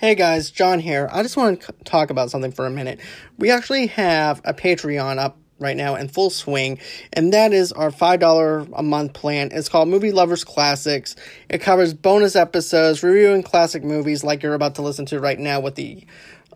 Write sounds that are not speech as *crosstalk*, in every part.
Hey guys, John here. I just want to talk about something for a minute. We actually have a Patreon up right now in full swing, and that is our $5 a month plan. It's called Movie Lovers Classics. It covers bonus episodes, reviewing classic movies like you're about to listen to right now with the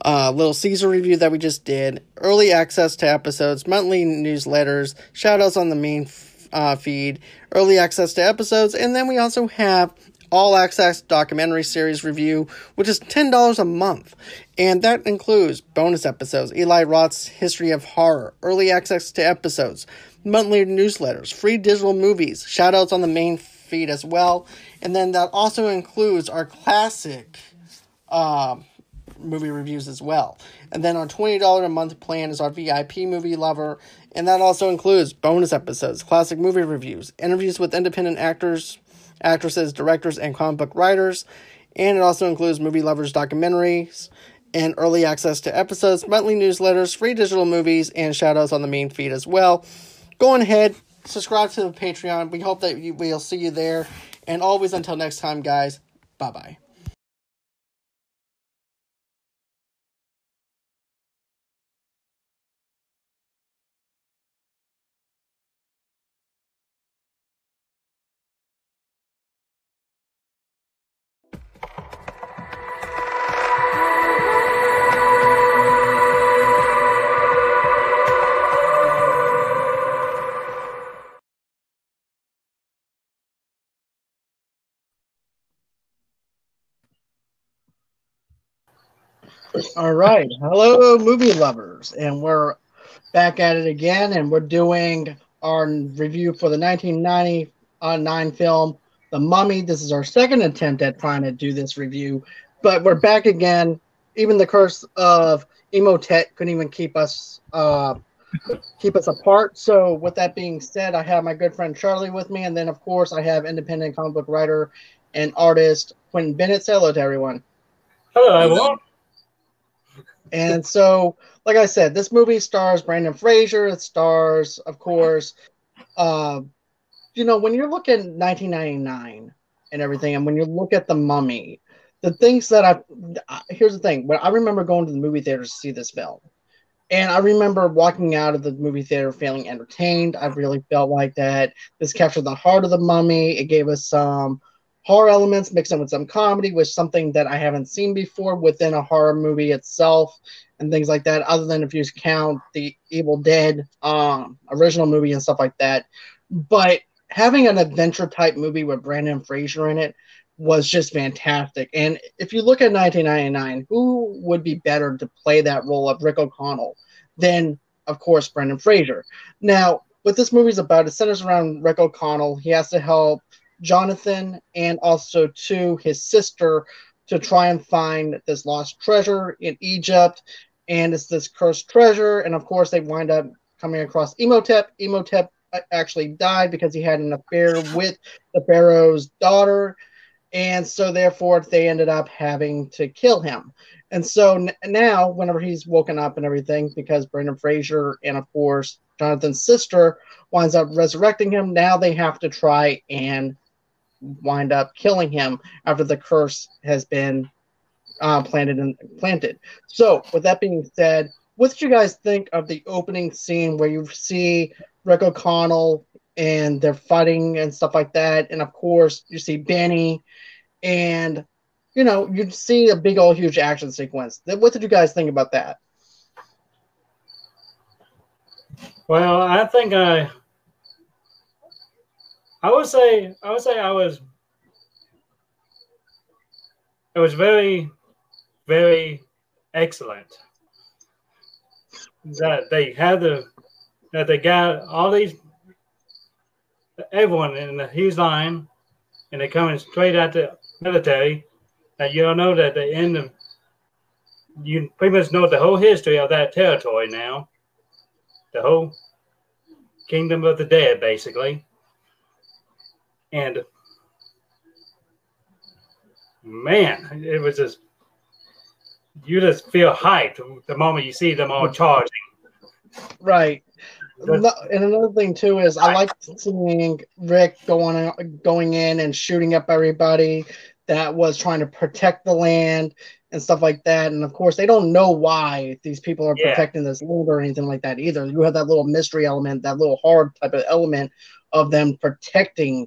uh, Little Caesar review that we just did, early access to episodes, monthly newsletters, shoutouts on the main uh, feed, early access to episodes, and then we also have all access documentary series review, which is $10 a month. And that includes bonus episodes, Eli Roth's History of Horror, early access to episodes, monthly newsletters, free digital movies, shoutouts on the main feed as well. And then that also includes our classic uh, movie reviews as well. And then our $20 a month plan is our VIP movie lover. And that also includes bonus episodes, classic movie reviews, interviews with independent actors, actresses, directors, and comic book writers. And it also includes movie lovers documentaries and early access to episodes, monthly newsletters, free digital movies, and shoutouts on the main feed as well. Go ahead, subscribe to the Patreon. We hope that we'll see you there. And always until next time, guys, bye bye. All right. Hello, movie lovers. And we're back at it again, and we're doing our review for the 1999 film, The Mummy. This is our second attempt at trying to do this review, but we're back again. Even the curse of Imhotep couldn't even keep us uh, keep us apart. So, with that being said, I have my good friend Charlie with me, and then of course I have independent comic book writer and artist Quentin Bennett. Say hello to everyone. Hello, everyone. And so, like I said, this movie stars Brendan Fraser. It stars, of course, uh, you know, when you're looking 1999 and everything, and when you look at the Mummy, the things that I here's the thing. When I remember going to the movie theater to see this film, and I remember walking out of the movie theater feeling entertained. I really felt like that. This captured the heart of the Mummy. It gave us some horror elements mixed in with some comedy, with something that I haven't seen before within a horror movie itself, and things like that. Other than if you count the Evil Dead um, original movie and stuff like that, but having an adventure type movie with Brendan Fraser in it was just fantastic. And if you look at 1999, who would be better to play that role of Rick O'Connell than, of course, Brendan Fraser? Now, what this movie is about, it centers around Rick O'Connell. He has to help Jonathan and also to his sister to try and find this lost treasure in Egypt. And it's this cursed treasure. And of course, they wind up coming across Imhotep. Imhotep actually died because he had an affair with the pharaoh's daughter. And so, therefore, they ended up having to kill him. And so n- now, whenever he's woken up and everything, because Brendan Fraser and, of course, Jonathan's sister winds up resurrecting him, now they have to try and wind up killing him after the curse has been uh, planted and planted. So, with that being said, what did you guys think of the opening scene where you see Rick O'Connell and they're fighting and stuff like that? And of course, you see Benny, and you know, you see a big old huge action sequence. What did you guys think about that? Well, I think I I would say I would say I was it was very very excellent that they had the that they got all these everyone in the huge line and they're coming straight at the military Now you don't know that the end of you pretty much know the whole history of that territory now. The whole kingdom of the dead, basically. And man, it was just you just feel hyped the moment you see them all mm-hmm. charging. Right. And another thing too is I like seeing Rick going going in and shooting up everybody that was trying to protect the land and stuff like that. And of course, they don't know why these people are yeah. protecting this land or anything like that either. You have that little mystery element, that little hard type of element of them protecting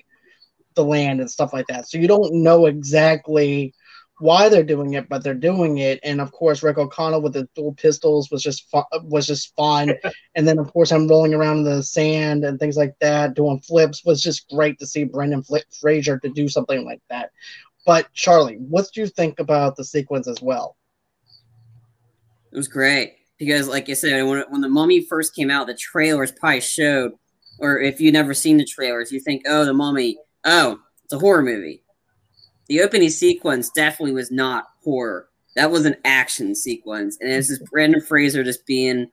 the land and stuff like that. So you don't know exactly why they're doing it, but they're doing it. And of course, Rick O'Connell with the dual pistols was just fun, was just fun. *laughs* and then of course, I'm rolling around in the sand and things like that, doing flips was just great to see Brendan Fraser to do something like that. But Charlie, what do you think about the sequence as well? It was great because, like I said, when when the Mummy first came out, the trailers probably showed, or if you've never seen the trailers, you think, oh, the Mummy, oh, it's a horror movie the opening sequence definitely was not horror. That was an action sequence, and it's just Brendan Fraser just being.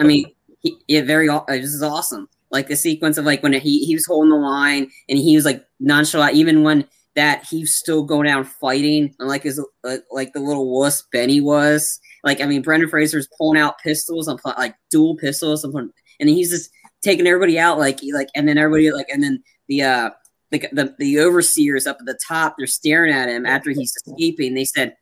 I mean, he, yeah, very. This is awesome. Like the sequence of like when he he was holding the line and he was like nonchalant, even when that he's still going down fighting, and like his uh, like the little wuss Benny was. Like I mean, Brendan Fraser's pulling out pistols, I'm like dual pistols, and he's just taking everybody out, like he, like, and then everybody like, and then the uh the, the, the overseers up at the top, they're staring at him after he's *laughs* escaping. They said,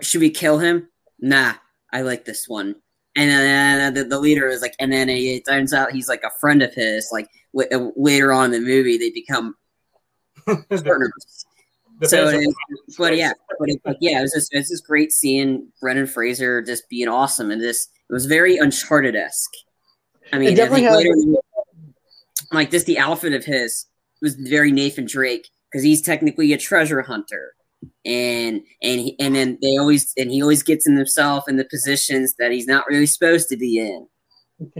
"Should we kill him?" Nah, I like this one. And then the, the leader is like, and then it turns out he's like a friend of his. Like w- uh, later on in the movie, they become *laughs* partners. so, it, but yeah, but, it, but yeah, it was just it's just great seeing Brendan Fraser just being awesome, and this it was very Uncharted esque. I mean, I later, like this, the outfit of his was very Nathan Drake because he's technically a treasure hunter, and and he, and then they always and he always gets in himself in the positions that he's not really supposed to be in. *laughs*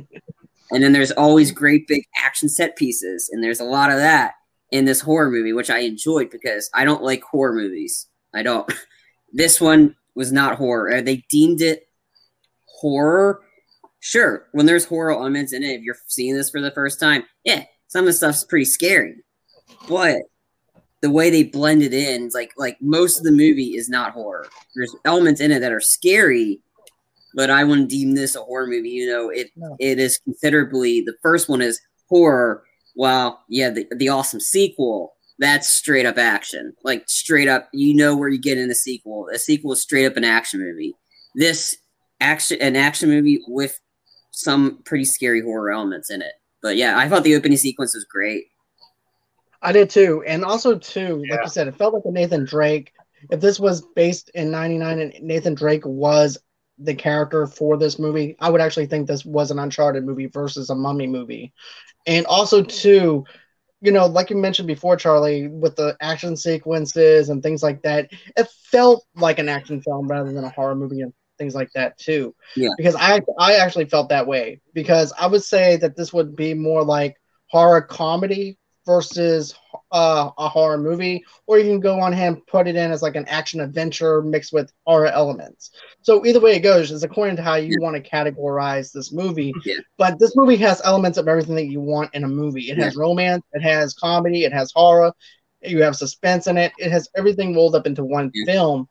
and then there's always great big action set pieces, and there's a lot of that in this horror movie, which I enjoyed because I don't like horror movies. I don't. *laughs* this one was not horror. Uh, they deemed it horror. Sure, when there's horror elements in it, if you're seeing this for the first time, yeah, some of the stuff's pretty scary but the way they blend it in, like like most of the movie is not horror. There's elements in it that are scary, but I wouldn't deem this a horror movie. You know, it no. it is considerably the first one is horror. Well, yeah, the the awesome sequel that's straight up action, like straight up. You know where you get in the sequel. A sequel is straight up an action movie. This action an action movie with some pretty scary horror elements in it. But yeah, I thought the opening sequence was great. I did too, and also too, like yeah. you said, it felt like a Nathan Drake. If this was based in '99 and Nathan Drake was the character for this movie, I would actually think this was an Uncharted movie versus a Mummy movie. And also too, you know, like you mentioned before, Charlie, with the action sequences and things like that, it felt like an action film rather than a horror movie and things like that too. Yeah. Because I I actually felt that way because I would say that this would be more like horror comedy versus uh, a horror movie, or you can go on and put it in as like an action adventure mixed with horror elements. So either way it goes is according to how you yeah. want to categorize this movie. Yeah. But this movie has elements of everything that you want in a movie. It yeah. has romance, it has comedy, it has horror, you have suspense in it. It has everything rolled up into one film,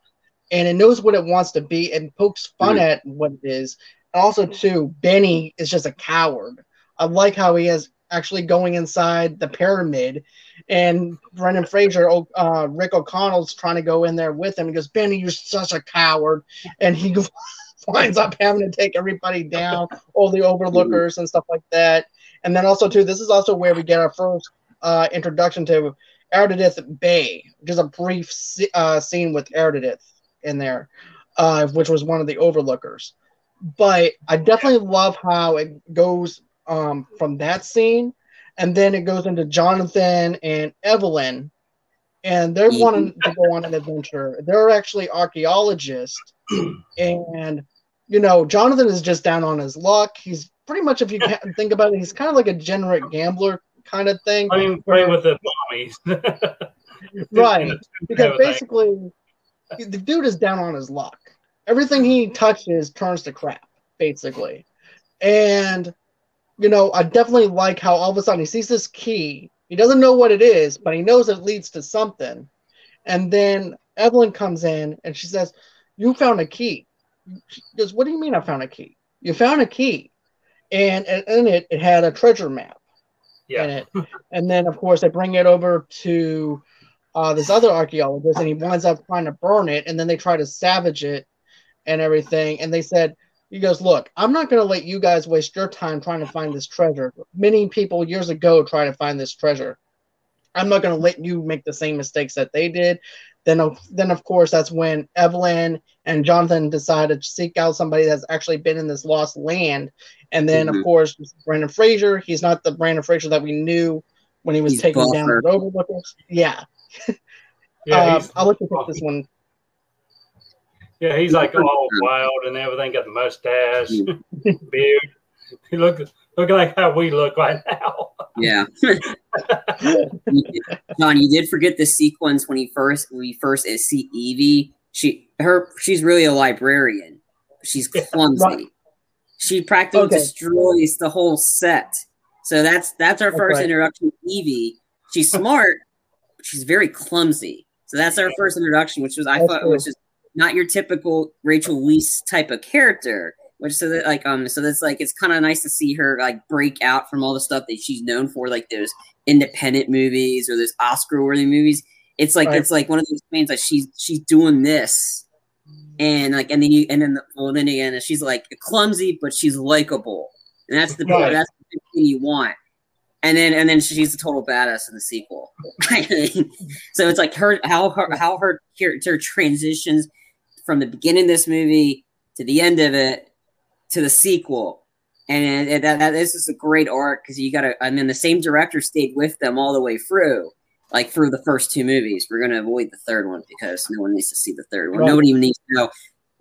and it knows what it wants to be and pokes fun at what it is. And Also, too, Benny is just a coward. I like how he has actually going inside the pyramid, and Brendan Fraser, uh, Rick O'Connell's trying to go in there with him. He goes, "Benny, you're such a coward," and he *laughs* winds up having to take everybody down, all the overlookers and stuff like that. And then also too, this is also where we get our first uh, introduction to Ardeth Bay, just a brief uh, scene with Ardeth in there, uh, which was one of the overlookers. But I definitely love how it goes um, from that scene, and then it goes into Jonathan and Evelyn, and they're wanting to go on an adventure. They're actually archaeologists, *clears throat* and you know Jonathan is just down on his luck. He's pretty much, if you think about it, he's kind of like a degenerate gambler kind of thing. Playing, playing with the mommies. *laughs* right, because basically the dude is down on his luck. Everything he touches turns to crap, basically. And you know, I definitely like how all of a sudden he sees this key. He doesn't know what it is, but he knows it leads to something. And then Evelyn comes in and she says, You found a key. She goes, What do you mean I found a key? You found a key. And in it, it had a treasure map Yeah. in it. and then, of course, they bring it over to uh, this other archaeologist, and he winds up trying to burn it. And then they try to savage it and everything. And they said, he goes, Look, I'm not going to let you guys waste your time trying to find this treasure. Many people years ago tried to find this treasure. I'm not going to let you make the same mistakes that they did. Then, of- then of course, that's when Evelyn and Jonathan decided to seek out somebody that's actually been in this lost land. And then, Mhm. of course, Brendan Fraser. He's not the Brendan Fraser that we knew when he was He's taking down buffer. the overlookers. Yeah, Yeah, um, I'll look at this one. Yeah, he's like all wild and everything, got the mustache, *laughs* beard. He look looking like how we look right now. *laughs* Yeah. John, you did forget the sequence when he first we first see Evie. She her she's really a librarian. She's clumsy. Right. She practically Okay. destroys the whole set. So that's that's our first Okay. introduction to Evie. She's smart, but she's very clumsy. So that's our first introduction, which was I That's thought cool. which is not your typical Rachel Weisz type of character. Which so that like um so that's like it's kind of nice to see her like break out from all the stuff that she's known for, like those independent movies or those Oscar worthy movies. It's like Right. it's like one of those things like she's she's doing this, and like and then you and then the, well then again she's like clumsy but she's likable, and that's the Right. that's the thing you want. And then and then she's a total badass in the sequel. *laughs* so it's like her how her how her character transitions from the beginning of this movie to the end of it to the sequel. And that, that this is a great arc because you got to. I mean, the same director stayed with them all the way through, like through the first two movies. We're gonna avoid the third one because no one needs to see the third one. Right. Nobody even needs to know.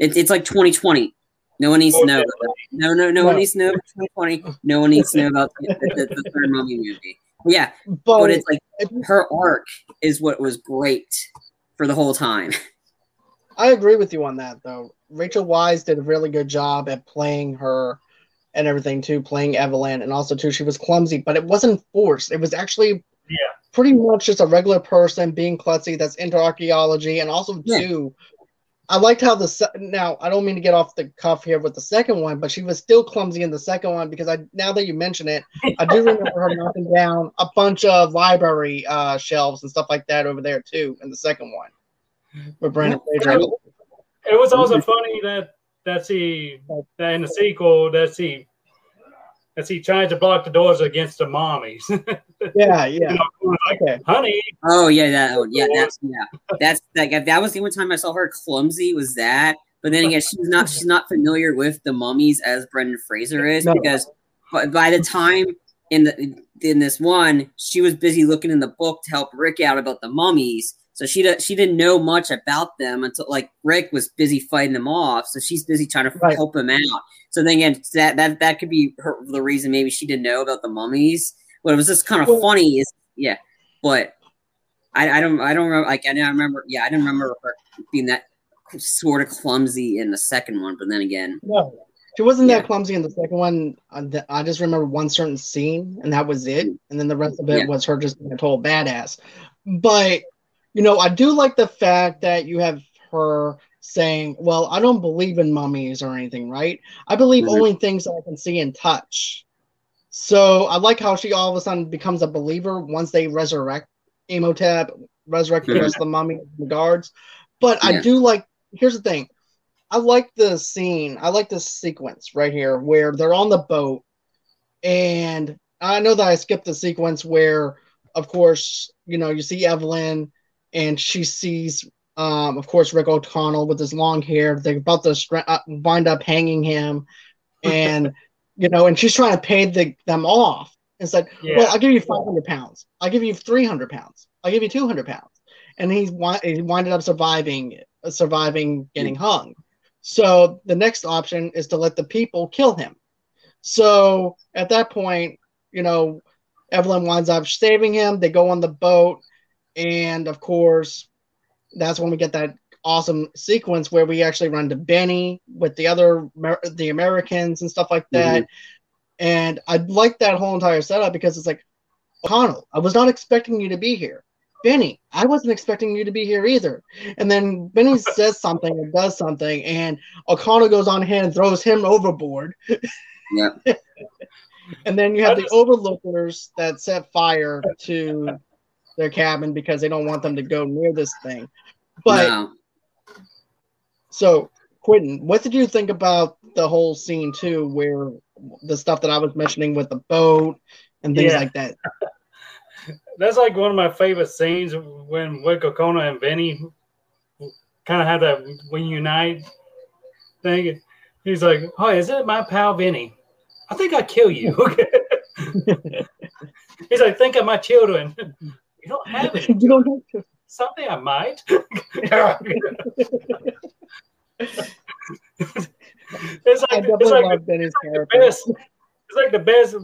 It, it's like 2020. No one needs to know. No, no, no one No. needs to know about 2020. No one needs to know about the, the, the third Mummy movie. Yeah, But, but it's like her arc is what was great for the whole time. I agree with you on that, though. Rachel Weisz did a really good job at playing her and everything too, playing Evelyn, and also too she was clumsy, but it wasn't forced. It was actually Yeah. pretty much just a regular person being klutzy that's into archaeology, and also Yeah. too. I liked how the se- now I don't mean to get off the cuff here with the second one, but she was still clumsy in the second one because I now that you mention it, I do remember her knocking down a bunch of library uh, shelves and stuff like that over there too in the second one with Brendan Fraser. It was also funny that that's he that in the sequel that's he that's he trying to block the doors against the mommies. *laughs* Yeah, you yeah. know, like, Okay. honey, Oh yeah, that oh, yeah, that's yeah, that's like that was the only time I saw her clumsy was that. But then again, she's not she's not familiar with the mummies as Brendan Fraser is No. because by, by the time in the in this one, she was busy looking in the book to help Rick out about the mummies. So she she didn't know much about them until like Rick was busy fighting them off. So she's busy trying to Right. help him out. So then again, that that that could be her, the reason maybe she didn't know about the mummies. But it was just kind of Well- funny. Is yeah, but I, I don't I don't remember like I, don't remember yeah I didn't remember her being that sort of clumsy in the second one. But then again, No, she wasn't Yeah. that clumsy in the second one. Uh, I, I just remember one certain scene, and that was it. Mm. And then the rest of it Yeah. was her just being a total badass. But you know, I do like the fact that you have her saying, "Well, I don't believe in mummies or anything, right? I believe Mhm. only things that I can see and touch." So I like how she all of a sudden becomes a believer once they resurrect Imhotep, resurrect the Mhm. rest of the mummy and the guards. But I do like. Here's the thing. I like the scene. I like this sequence right here where they're on the boat, and I know that I skipped the sequence where, of course, you know, you see Evelyn, and she sees, um, of course, Rick O'Connell with his long hair. They're about to stra- uh, wind up hanging him, *laughs* and you know, and she's trying to pay the, them off. And said, yeah, well, I'll give you 500 pounds. I'll give you 300 pounds. I'll give you 200 pounds. And he's wi- he winded up surviving, uh, surviving getting hung. So the next option is to let the people kill him. So at that point, you know, Evelyn winds up saving him. They go on the boat. And of course, that's when we get that awesome sequence where we actually run to Benny with the other the Americans and stuff like that. Mm-hmm. And I like that whole entire setup because it's like, O'Connell, I was not expecting you to be here. Benny, I wasn't expecting you to be here either. And then Benny *laughs* says something or does something, and O'Connell goes on ahead and throws him overboard. Yeah. *laughs* and then you have just, the overlookers that set fire to *laughs* their cabin because they don't want them to go near this thing. But no. so Quentin, what did you think about the whole scene too, where the stuff that I was mentioning with the boat and things yeah. like that? *laughs* That's like one of my favorite scenes when Rick O'Connell and Benny kind of had that when you unite thing. He's like, "Oh, is it my pal Benny? I think I kill you." *laughs* He's like, "Think of my children." You don't have *laughs* it. you don't have to. Someday I might. *laughs* it's like, it's like, the, it's like the best. It's like the best.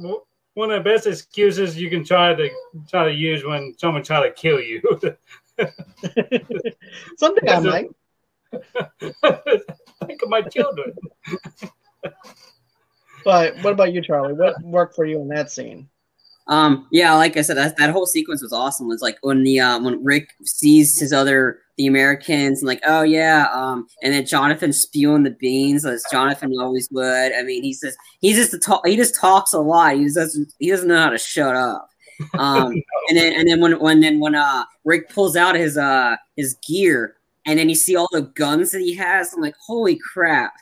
One of the best excuses you can try to try to use when someone try to kill you. *laughs* Someday I might. Think of my children. but what about you, Charlie? What worked for you in that scene? Um, yeah, like I said, that, that whole sequence was awesome. Was like when the uh, when Rick sees his other the Americans and like, oh yeah, um, and then Jonathan spewing the beans as Jonathan always would. I mean, he says he just talk, he just talks a lot. He doesn't he doesn't know how to shut up. Um, *laughs* and then and then when when then when uh Rick pulls out his uh his gear and then you see all the guns that he has, I'm like, holy crap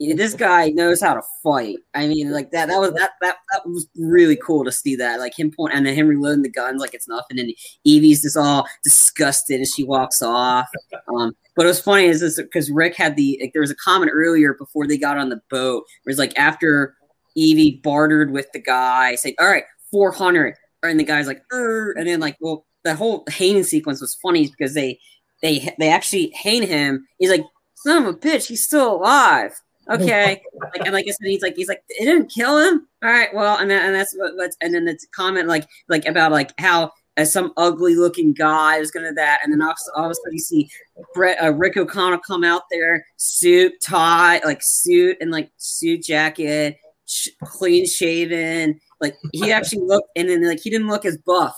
this guy knows how to fight. I mean, like that. That was that. That that was really cool to see that. Like him point and then him reloading the guns like it's nothing. And Evie's just all disgusted as she walks off. Um, but it was funny is this because Rick had the like there was a comment earlier before they got on the boat. Where it's like after Evie bartered with the guy, saying, "All right, four hundred, and the guy's like, and then like, well, that whole Hain sequence was funny because they they they actually Hain him. He's like, son of a bitch, he's still alive okay. *laughs* like and like I said, he's like he's like it didn't kill him. All right, well, and then, and that's what what's and then it's comment like like about like how as some ugly looking guy is gonna that, and then all, all of a sudden you see Brett uh, Rick O'Connell come out there, suit, tie, like suit and like suit jacket, sh- clean shaven. Like he *laughs* actually looked, and then like he didn't look as buff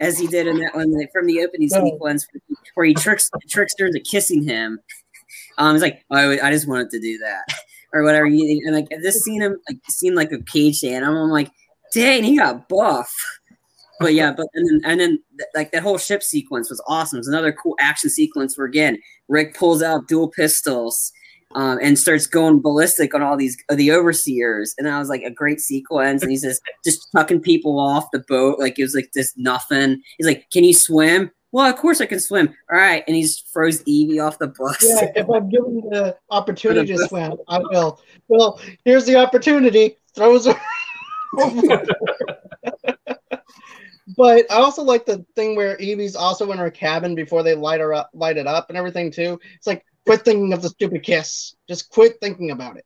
as he did in that one like, from the opening sequence where he tricks tricks her into kissing him. Um, it's like oh, I just wanted to do that or whatever. You, and like this scene him like seemed like a caged animal. I'm like, dang, he got buff. But yeah, but and then and then like that whole ship sequence was awesome. It's another cool action sequence where again Rick pulls out dual pistols. Um, and starts going ballistic on all these uh, the overseers, and that was like a great sequence. And he's just just chucking people off the boat like it was like this nothing. He's like, "Can you swim?" Well, of course I can swim. All right. And he's froze Evie off the bus. Yeah, *laughs* if I'm given the opportunity to *laughs* swim, I will. Well, here's the opportunity. Throws her. *laughs* but I also like the thing where Evie's also in her cabin before they light her up, light it up and everything too. It's like quit thinking of the stupid kiss. Just quit thinking about it.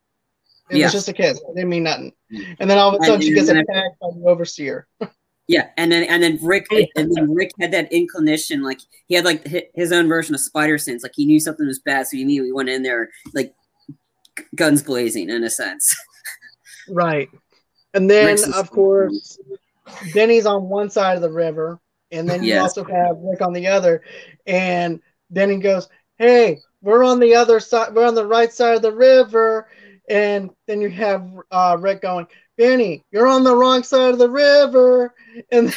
It yeah. was just a kiss. It didn't mean nothing. Mm. And then all of a sudden she gets attacked by the overseer. Yeah, and then and then Rick oh, and then Rick had that inclination, like he had like his own version of spider sense, like he knew something was bad, so he immediately went in there, like guns blazing, in a sense. *laughs* Right, and then of course, Denny's on one side of the river, and then you yes. also have Rick on the other, and Denny goes, "Hey, we're on the other side. We're on the right side of the river." And then you have uh, Rick going, Benny, you're on the wrong side of the river. And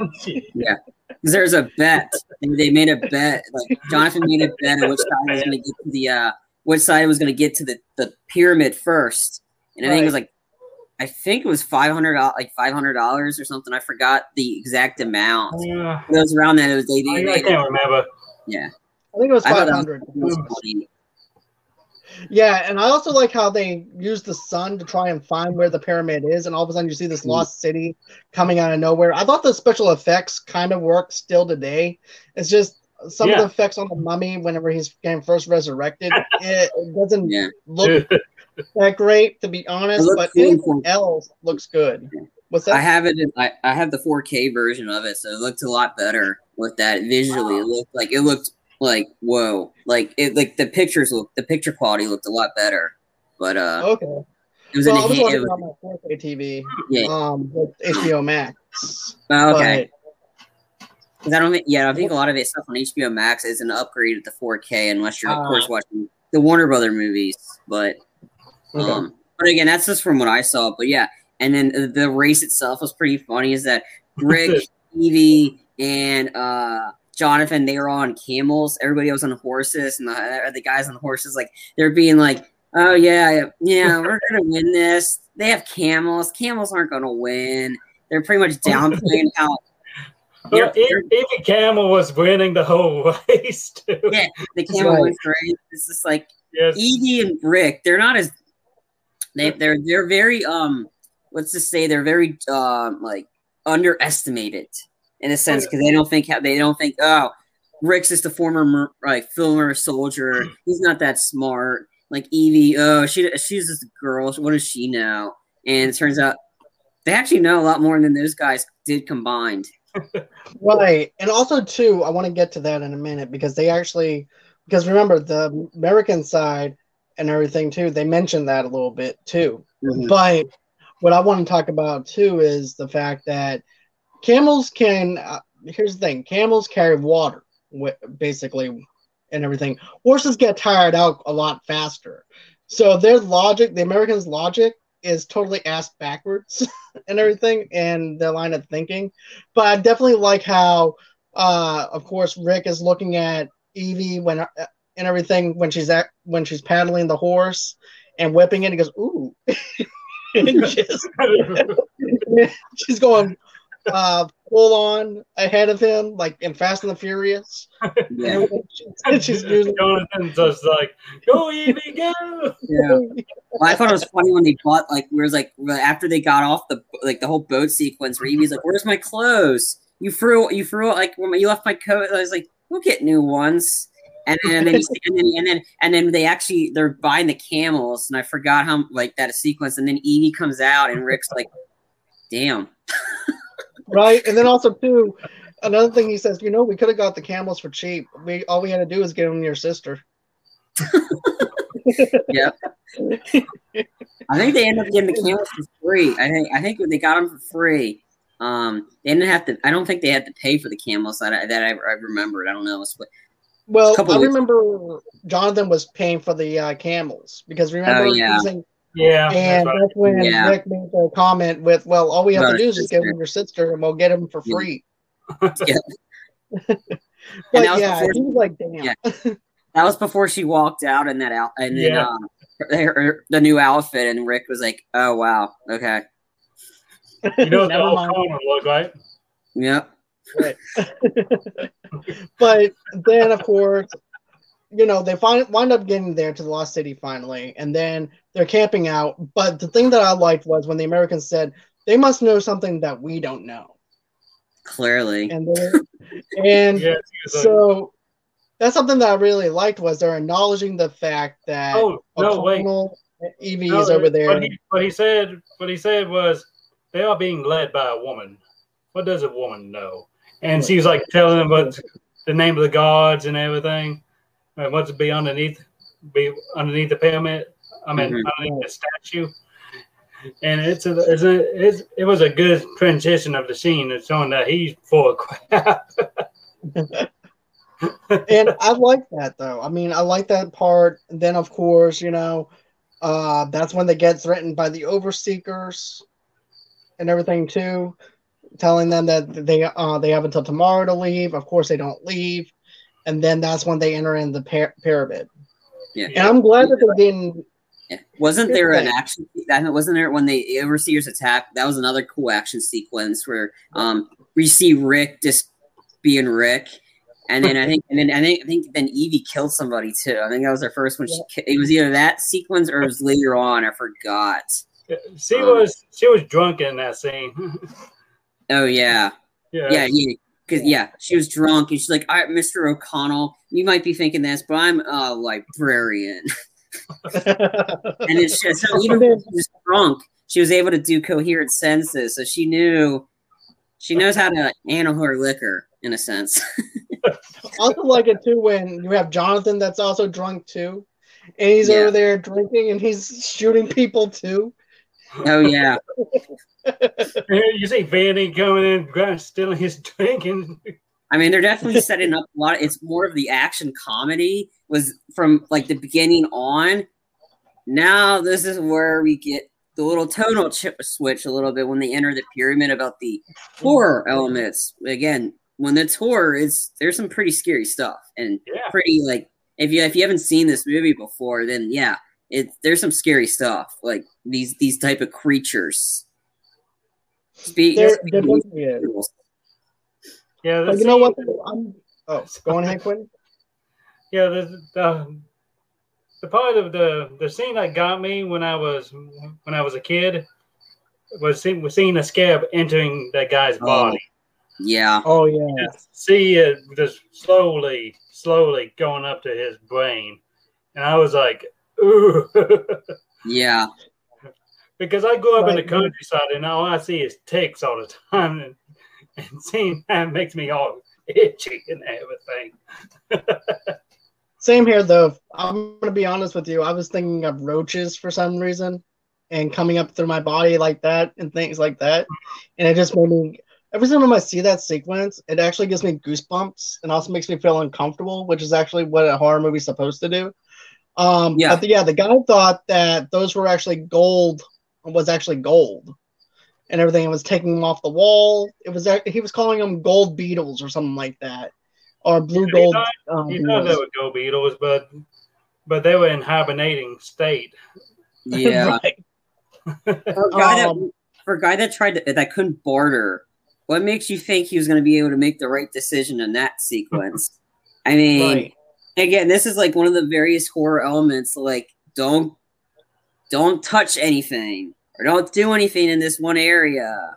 *laughs* yeah, there's a bet. They made a bet. Like Jonathan made a bet on which side was going to get to the uh, which side was going to get to the, the pyramid first. And I right. think it was like I think it was five hundred like five hundred dollars or something. I forgot the exact amount. Yeah. It was around that. It was they. they, I, I can't remember. Yeah, I think it was five hundred. Yeah, and I also like how they use the sun to try and find where the pyramid is, and all of a sudden you see this mm-hmm. lost city coming out of nowhere. I thought the special effects kind of work still today. It's just some yeah. of the effects on the mummy whenever he's getting first resurrected, *laughs* it, it doesn't yeah. look *laughs* that great to be honest, but anything else looks good. What's that? I have it. In, I, I have the 4K version of it, so it looked a lot better with that visually. It looked like it looked like whoa, like it, like the pictures look, the picture quality looked a lot better. But uh, Okay. it was Well, I in was watching it it was, on my 4K TV Yeah. um, with HBO Max. oh, okay. But- 'Cause I don't think, yeah, I think a lot of it stuff on HBO Max is an upgrade to 4K unless you're of Ah. course watching the Warner Brother movies. But Okay. um, but again, that's just from what I saw. But yeah, and then the race itself was pretty funny. Is that Rick, *laughs* Evie, and uh, Jonathan? They were on camels. Everybody else on horses, and the, the guys on horses, like they're being like, "Oh yeah, yeah, *laughs* we're gonna win this." They have camels. Camels aren't gonna win. They're pretty much downplaying *laughs* how Well, They're- E- Evie Camel was winning the whole *laughs* race too. Yeah. the camel Right. the race. It's just like Yes. Evie and Rick, they're not as they they're they're very um let's just say they're very um like underestimated in a sense because they don't think they don't think oh Rick's just a former mer- like former soldier. He's not that smart. Like Evie oh she she's just a girl. What does she know? And it turns out they actually know a lot more than those guys did combined. *laughs* Right. And also too, I want to get to that in a minute because they actually because remember the American side and everything too, they mentioned that a little bit too. Mm-hmm. But what I want to talk about too is the fact that camels can uh, here's the thing, camels carry water basically and everything. Horses get tired out a lot faster. So their logic, the Americans' logic is totally ass backwards *laughs* and everything and their line of thinking but I definitely like how, uh, of course, Rick is looking at Evie when uh, and everything when she's at when she's paddling the horse and whipping it. He goes, "Ooh," *laughs* and just, *laughs* she's going uh, full on ahead of him, like in Fast and the Furious. yeah *laughs* she's, she's using. Jonathan's just like, go Evie, go! yeah Well, I thought it was funny when they bought like where's like after they got off the like the whole boat sequence where Evie's like, "Where's my clothes? You threw you threw it like when you left my coat." I was like, "We'll get new ones." And, and then and then and then and then they actually they're buying the camels, and I forgot how like that sequence. And then Evie comes out, and Rick's like, "Damn, *laughs* right? And then also too, another thing he says, you know, we could have got the camels for cheap. We all we had to do is get them your sister. *laughs* I think they ended up getting the camels for free. I think I think they got them for free. Um, they didn't have to. I don't think they had to pay for the camels that I, that I, I remembered. I don't know. It's Well, I remember Jonathan was paying for the uh, camels because remember Oh, yeah. using Yeah, and that's right. that's when Yeah. Rick made a comment with, "Well, all we have About to do is just give sister. him your sister, and we'll get him for free." *laughs* Yeah. *laughs* but that was yeah, before- he was like, "Damn." Yeah. That was before she walked out in that out, and then Yeah. um, her, her- the new outfit, and Rick was like, "Oh wow, okay, You know what the Never old mind. corner look like? yep, Right. *laughs* but then, of course, you know they find wind up getting there to the lost city finally, and then they're camping out. But the thing that I liked was when the Americans said they must know something that we don't know, clearly, and and Yes, he was like, so that's something that I really liked was they're acknowledging the fact that oh no, wait. O'Connell, Evie No, is over there. What he, what he said, what he said was, they are being led by a woman. What does a woman know? And she was like telling them what the name of the gods and everything, and what's to be underneath, be underneath the pyramid. I mean, Mhm. underneath the statue. And it's a, it's a, it's, it was a good transition of the scene. It's showing that he's full of crap. *laughs* and I like that though. I mean, I like that part. And then, of course, you know, uh, that's when they get threatened by the Overseekers and everything too, telling them that they uh, they have until tomorrow to leave. Of course, they don't leave, and then that's when they enter in the par- pyramid. yeah. And I'm glad that they didn't. Yeah. Wasn't there an action? I mean, wasn't there when the overseers attack? That was another cool action sequence where um we see Rick just being Rick, and then I think and then I think I think then Evie killed somebody too. I think that was her first one. She it was either that sequence or it was later on. I forgot. she Um, was she was drunk in that scene. *laughs* Oh yeah, yeah. yeah, yeah. Because yeah, she was drunk and she's like, "All right, Mister O'Connell, you might be thinking this, but I'm a librarian." *laughs* and it's just so *laughs* even when she was drunk, she was able to do coherent sentences, so she knew she knows how to handle her liquor in a sense. *laughs* also like it too when you have Jonathan that's also drunk too, and he's Yeah. over there drinking and he's shooting people too. Oh yeah, you see Vanny coming in, stealing his drink, and I mean they're definitely setting up a lot. It's more of the action comedy was from like the beginning on. Now this is where we get the little tonal chip switch a little bit when they enter the pyramid about the horror elements. Again, when it's horror, it's there's some pretty scary stuff and yeah, pretty like if you if you haven't seen this movie before, then yeah, it there's some scary stuff like these these type of creatures. Spe- There, there of definitely is. yeah. The But you know what? I'm, oh, go on ahead, *laughs* Quentin. Yeah, the, the the part of the the scene that got me when I was when I was a kid was seeing, was seeing a scab entering that guy's Oh. body. Yeah, Oh yeah. See it just slowly, slowly going up to his brain, and I was like, ooh, *laughs* yeah, because I grew up in the countryside and all I see is ticks all the time, and, and seeing that makes me all itchy and everything. Same here though. I'm gonna be honest with you. I was thinking of roaches for some reason, and coming up through my body like that and things like that, and it just made me. Every time I see that sequence, it actually gives me goosebumps and also makes me feel uncomfortable, which is actually what a horror movie's supposed to do. Um, Yeah. But yeah, the guy thought that those were actually gold, was actually gold, and everything. It was taking them off the wall. It was ac- he was calling them gold beetles or something like that, or blue He gold. thought- um, You know they were go beetles, but but they were in hibernating state. yeah. *laughs* Right. For a guy Um, that for a guy that tried to that couldn't barter, what makes you think he was going to be able to make the right decision in that sequence? I mean, Right. again, this is like one of the various horror elements. Like, don't don't touch anything or don't do anything in this one area.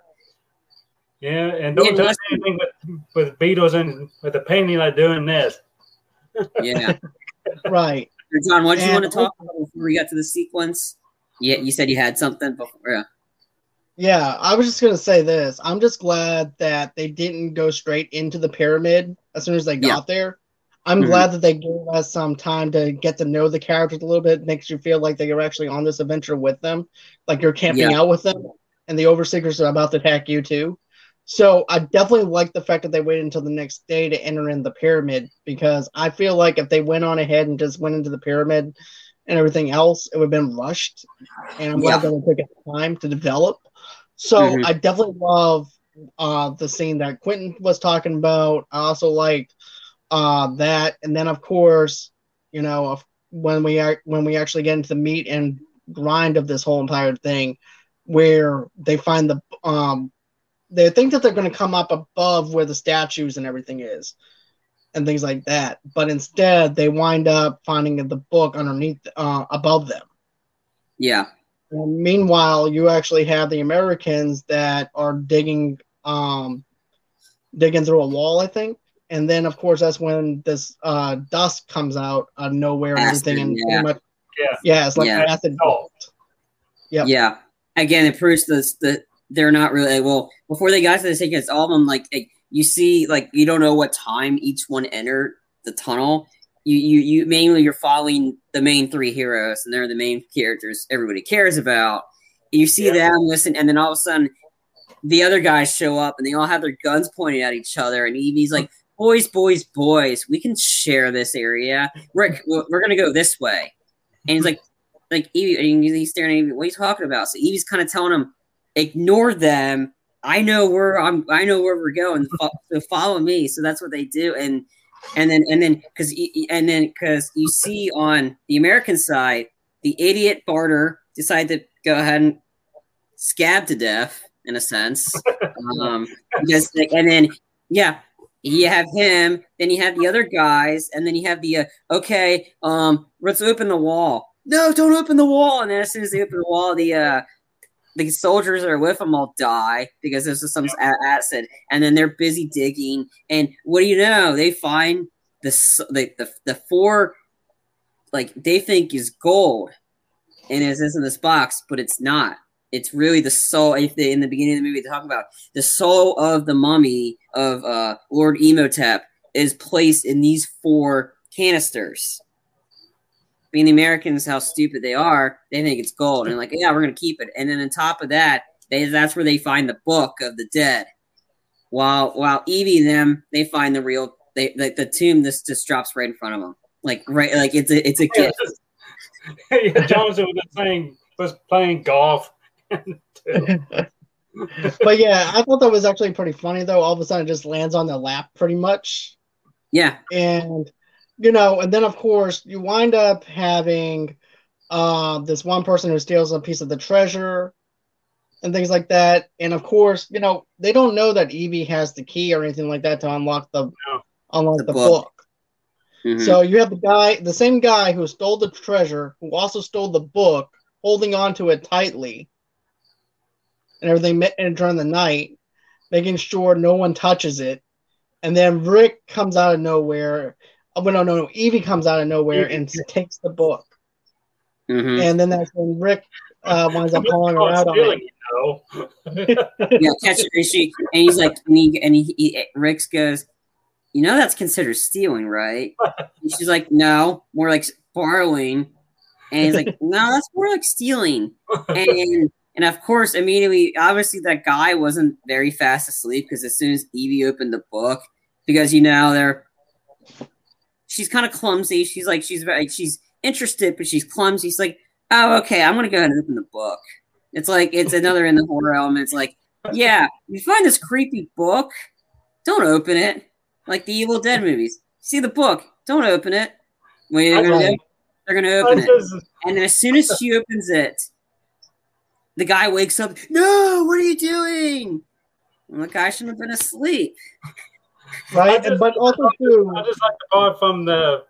Yeah, and don't Yeah, touch anything with, with beetles and with the painting like doing this. Yeah, *laughs* Right. John, what did you want to talk about before we got to the sequence? Yeah, you said you had something before. Yeah. Yeah, I was just gonna say this. I'm just glad that they didn't go straight into the pyramid as soon as they got there. I'm Mhm. glad that they gave us some time to get to know the characters a little bit. Makes you feel like they are actually on this adventure with them, like you're camping Yeah. out with them, and the overseekers are about to attack you too. So I definitely like the fact that they waited until the next day to enter in the pyramid because I feel like if they went on ahead and just went into the pyramid and everything else, it would have been rushed. And I'm glad Yeah. that they took time to develop. So Mhm. I definitely love uh, the scene that Quentin was talking about. I also like uh, that, and then of course, you know, when we are when we actually get into the meat and grind of this whole entire thing, where they find the um, they think that they're going to come up above where the statues and everything is, and things like that, but instead they wind up finding the book underneath uh, above them. Yeah. And meanwhile, you actually have the Americans that are digging, um, digging through a wall, I think. And then, of course, that's when this uh, dust comes out of nowhere and Acid, everything, and yeah. much, Yeah. yeah, it's like Yeah. acid. Salt. Yep. Yeah. Again, it proves this that they're not really well before they got to the sequence. All of them, like, like you see, like you don't know what time each one entered the tunnel. You you you mainly you're following the main three heroes, and they're the main characters everybody cares about. You see Yeah. them listen, and then all of a sudden, the other guys show up, and they all have their guns pointed at each other, and Evie's like. Boys, boys, boys! We can share this area. We're we're gonna go this way, and he's like, like Evie, and he's staring at Evie. What are you talking about? So Evie's kind of telling him, ignore them. I know where I'm. I know where we're going. So follow me. So that's what they do. And and then and then because and then because you see on the American side, the idiot Barter decided to go ahead and scab to death in a sense. *laughs* Um, because and then yeah, you have him, then you have the other guys, and then you have the uh, okay, um, let's open the wall. No, don't open the wall. And then as soon as they open the wall, the uh, the soldiers that are with them all die because this is some acid, and then they're busy digging. And what do you know? They find the the the, the four like they think is gold, and it's in this box, but it's not. It's really the soul. If they in the beginning of the movie they talk about the soul of the mummy of uh, Lord Imhotep is placed in these four canisters. Being the Americans, how stupid they are, they think it's gold, and like, yeah, we're gonna keep it. And then on top of that, they, that's where they find the book of the dead. While while Evie and them, they find the real, they like the tomb. This just drops right in front of them, like right, like it's a it's a gift. *laughs* yeah, Johnson was playing was playing golf. *laughs* but yeah, I thought that was actually pretty funny though. All of a sudden, it just lands on the lap pretty much. Yeah, and you know, and then of course you wind up having uh, this one person who steals a piece of the treasure and things like that. And of course, you know, they don't know that Evie has the key or anything like that to unlock the No. unlock The the, book. book. Mhm. So you have the guy, the same guy who stole the treasure, who also stole the book, holding on to it tightly, and everything ma- and during the night, making sure no one touches it. And then Rick comes out of nowhere. Oh, no, no, no. Evie comes out of nowhere and takes the book. Mhm. And then that's when Rick uh, winds up calling her out on it. you know. *laughs* yeah, catch it. And she and he's like, and he and he, he Ricks goes, you know, that's considered stealing, right? And she's like, no, more like borrowing. And he's like, *laughs* no, that's more like stealing. And and of course, immediately, obviously, that guy wasn't very fast asleep because as soon as Evie opened the book, because you know they're, she's kind of clumsy. She's like, she's very, she's interested, but she's clumsy. She's like, oh, okay, I'm gonna go ahead and open the book. It's like it's *laughs* another in the horror element. It's like, yeah, you find this creepy book, don't open it. Like the Evil Dead movies. See the book, don't open it. What are you gonna do? They're gonna open it. And then as soon as she opens it, the guy wakes up. No, what are you doing? And the guy shouldn't have been asleep. Right? Just- but also, too, I just like the part from the,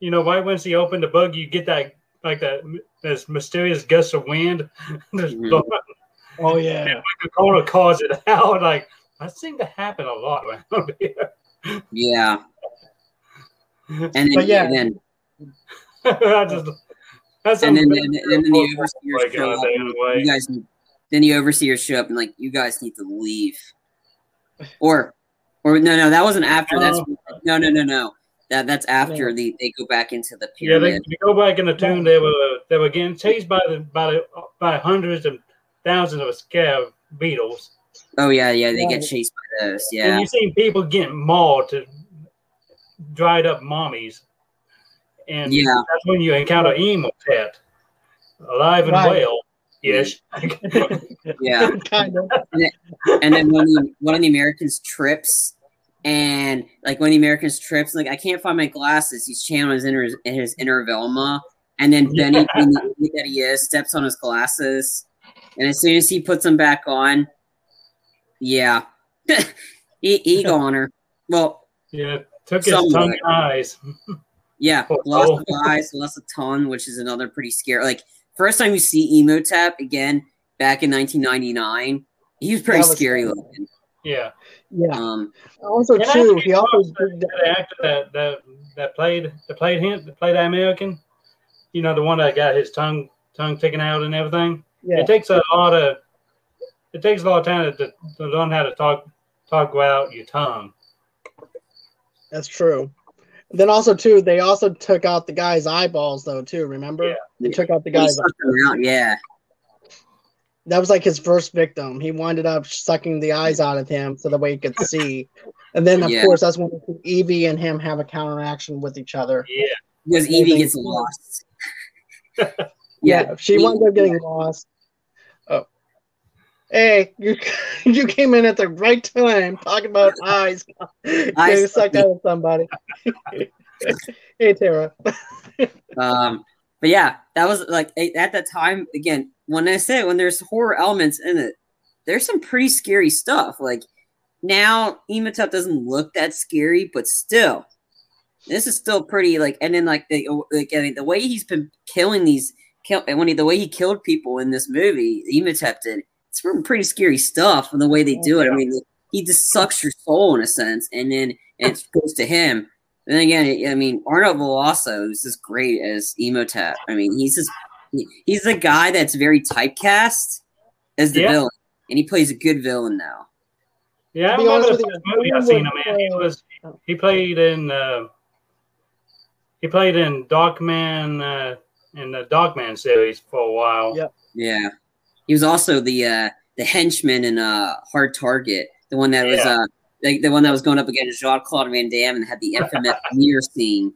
you know, right once she opened the bug, you get that like that this mysterious gust of wind. *laughs* Just Mhm. oh, yeah. And the corner calls it out. Like that seemed to happen a lot around here. Yeah. *laughs* And then, But yeah. and then, *laughs* I just that's and then, then, and then the overseers my uh, show God, up. You guys, need- then the overseers show up and like, you guys need to leave. Or, or no, no, that wasn't after. That's Oh. no, no, no, no. That that's after No. the they go back into the period. Yeah, they, they go back in the tomb. They were they were getting chased by the by the, by hundreds and thousands of scarab beetles. oh yeah, yeah, they get chased by those. And Yeah, you've seen people getting mauled to dried up mummies. And Yeah. that's when you encounter Imhotep, alive and Right. well. Yes. *laughs* yeah. *laughs* kind of. and then when the, one of the Americans trips, and like one of the Americans trips, like I can't find my glasses. He's channeling his inner his inner Velma, and then Benny, *laughs* being the that he is, steps on his glasses, and as soon as he puts them back on, yeah, he he goner. Well, yeah. Took his Somewhat. tongue eyes. Yeah, Oh, lost oh. of eyes, lost a ton, which is another pretty scary. Like first time you see Imhotep again back in 1999, he was pretty was scary scary. looking. Yeah. Yeah. Um, Also, And too, he also did The actor that, that that played that played him that played that American, you know, the one that got his tongue tongue taken out and everything. yeah. It takes a lot of it takes a lot of time to, to learn how to talk talk out your tongue. That's true. Then also too, they also took out the guy's eyeballs though too. Remember? Yeah. They took out the guy's. sucked out, yeah. That was like his first victim. He winded up sucking the eyes out of him so the way he could see. And then of Yeah. course that's when Evie and him have a counteraction with each other. Yeah. Because Evie gets lost. *laughs* Yeah, she Evie- winds up getting lost. Hey, you *laughs* you came in at the right time talking about *laughs* eyes getting sucked out of somebody. *laughs* hey, Tara. Um, but yeah, that was like at that time again. When I say when there's horror elements in it, there's some pretty scary stuff. Like now, Imhotep doesn't look that scary, but still, this is still pretty. Like and then like the like I mean, the way he's been killing these kill and when he the way he killed people in this movie, Imhotep did. It's some pretty scary stuff and the way they do it. I mean, he just sucks your soul in a sense, and then it *laughs* goes to him. And then again, I mean, Arnold Vosloo is just great as Imhotep. I mean, he's just he's the guy that's very typecast as the Yeah. villain, and he plays a good villain now. Yeah, I To remember the first movie I seen him in. He was he played in uh, he played in Darkman uh, in the Darkman series for a while. Yeah, Yeah, he was also the uh, the henchman in uh, Hard Target, the one that was uh, the, the one that was going up against Jean Claude Van Damme and had the infamous *laughs* mirror scene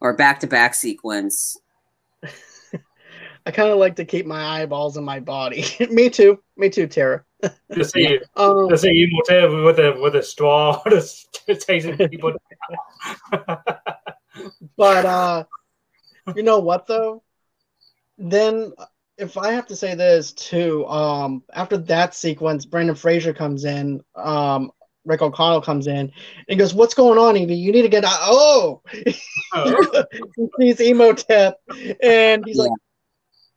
or back to back sequence. *laughs* I kind of like to keep my eyeballs in my body. *laughs* Me too. Me too, Tara. To see Um, to see Evil Ted with a with a straw just chasing people. but uh, you know what though? Then, if I have to say this too, um, after that sequence, Brendan Fraser comes in. Um, Rick O'Connell comes in and goes, "What's going on, Evie? You need to get out." Oh, *laughs* Oh, he sees Imhotep, and he's like,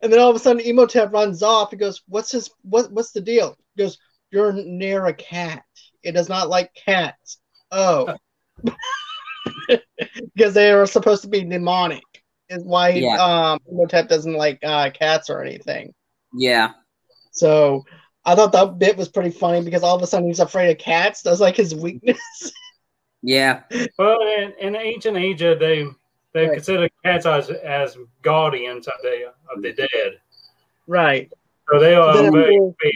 and then all of a sudden Imhotep runs off. He goes, "What's his what? What's the deal?" He goes, "You're near a cat. It does not like cats." Oh, *laughs* because they are supposed to be demonic. Is why Yeah. um Imhotep doesn't like uh, cats or anything. Yeah, So I thought that bit was pretty funny because all of a sudden he's afraid of cats. That's like his weakness. *laughs* yeah, well, in, in ancient Asia, they they Right. consider cats as as guardians of the of the dead. right. So they are Then, very feared.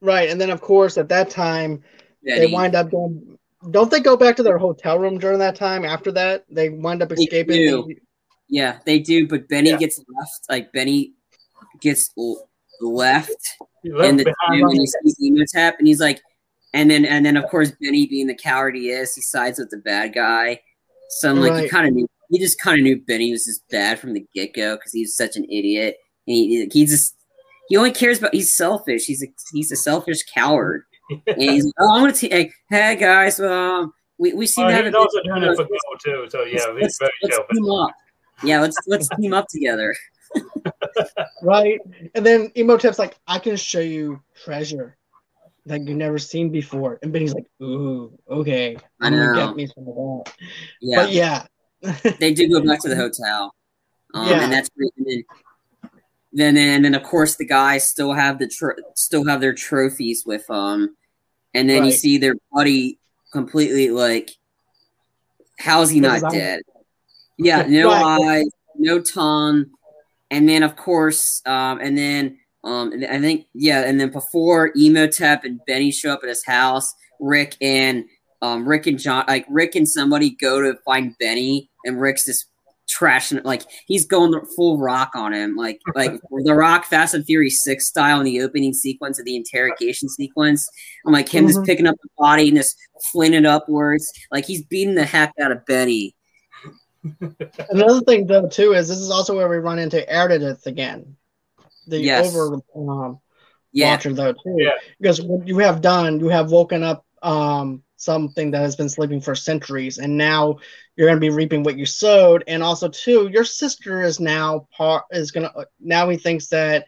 Right. And then of course at that time they Betty. wind up going. Don't they go back to their hotel room during that time? After that, they wind up They escaping. do. Yeah, they do, but Benny Yeah. gets left. Like Benny gets left He left in the behind gym and he sees Imhotep, and he's like, and then and then of course Benny, being the coward he is, he sides with the bad guy. So I'm like, he kind of knew, he just kind of knew Benny was just bad from the get go because he's such an idiot. And he he just he only cares about he's selfish. He's a he's a selfish coward. And he's *laughs* like, oh, I'm gonna take. Like, hey guys, um, we we seem Well, to have he's a also doing it for gold too. So yeah, he's let's, very let's selfish. team up. Yeah, let's let's team up together. *laughs* right? And then Imhotep's like, I can show you treasure that you've never seen before. And Benny's like, Ooh, okay. I I'm gonna know. get me some of that. Yeah, But yeah. they do go back to the *laughs* hotel, um, Yeah. and that's great. And then, then and then of course the guys still have the tro- still have their trophies with them, and then you see their buddy completely like, how's he not dead? Yeah, no Right. eyes, no tongue, and then of course, um, and then um, and I think yeah, and then before Imhotep and Benny show up at his house, Rick and um, Rick and John, like Rick and somebody go to find Benny, and Rick's just trashing, like he's going the full rock on him, like *laughs* like the Rock Fast and Furious Six style in the opening sequence of the interrogation sequence. I'm like him just Mhm. picking up the body and just flinging it upwards, like he's beating the heck out of Benny. *laughs* Another thing though too is this is also where we run into Ardeth again. The Yes. over um Yeah, watcher though too. Yeah. Because what you have done, you have woken up um something that has been sleeping for centuries, and now you're gonna be reaping what you sowed. And also too, your sister is now part is gonna now he thinks that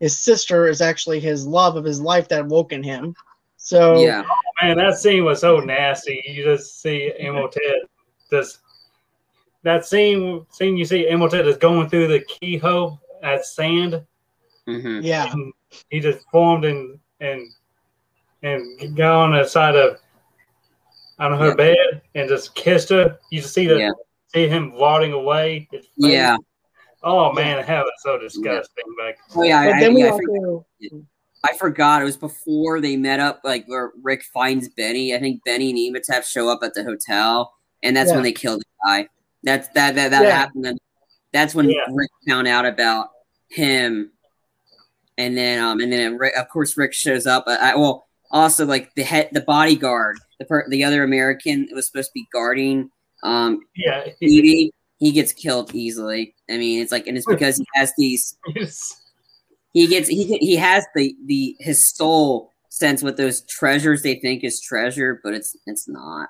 his sister is actually his love of his life that woken him. So yeah, Man, that scene was so nasty. You just see Imhotep *laughs* just that scene scene you see Imhotep is going through the keyhole at sand. hmm yeah, And he just formed and and and got on the side of on her Yeah. bed and just kissed her. You see the Yeah. see him rotting away. His yeah. Oh man, that was so disgusting. Like Oh yeah, but I, I, we yeah, I forgot. I forgot. It was before they met up, like where Rick finds Benny. I think Benny and Imhotep show up at the hotel, and that's Yeah. when they kill the guy. That's that that that Yeah. happened. And that's when Yeah. Rick found out about him, and then um and then Rick, of course Rick shows up. I, I, well, also like the head, the bodyguard, the per, the other American that was supposed to be guarding um yeah, Edie, he gets killed easily. I mean, it's like, and it's because he has these he's- he gets he he has the the his soul sense with those treasures they think is treasure, but it's it's not.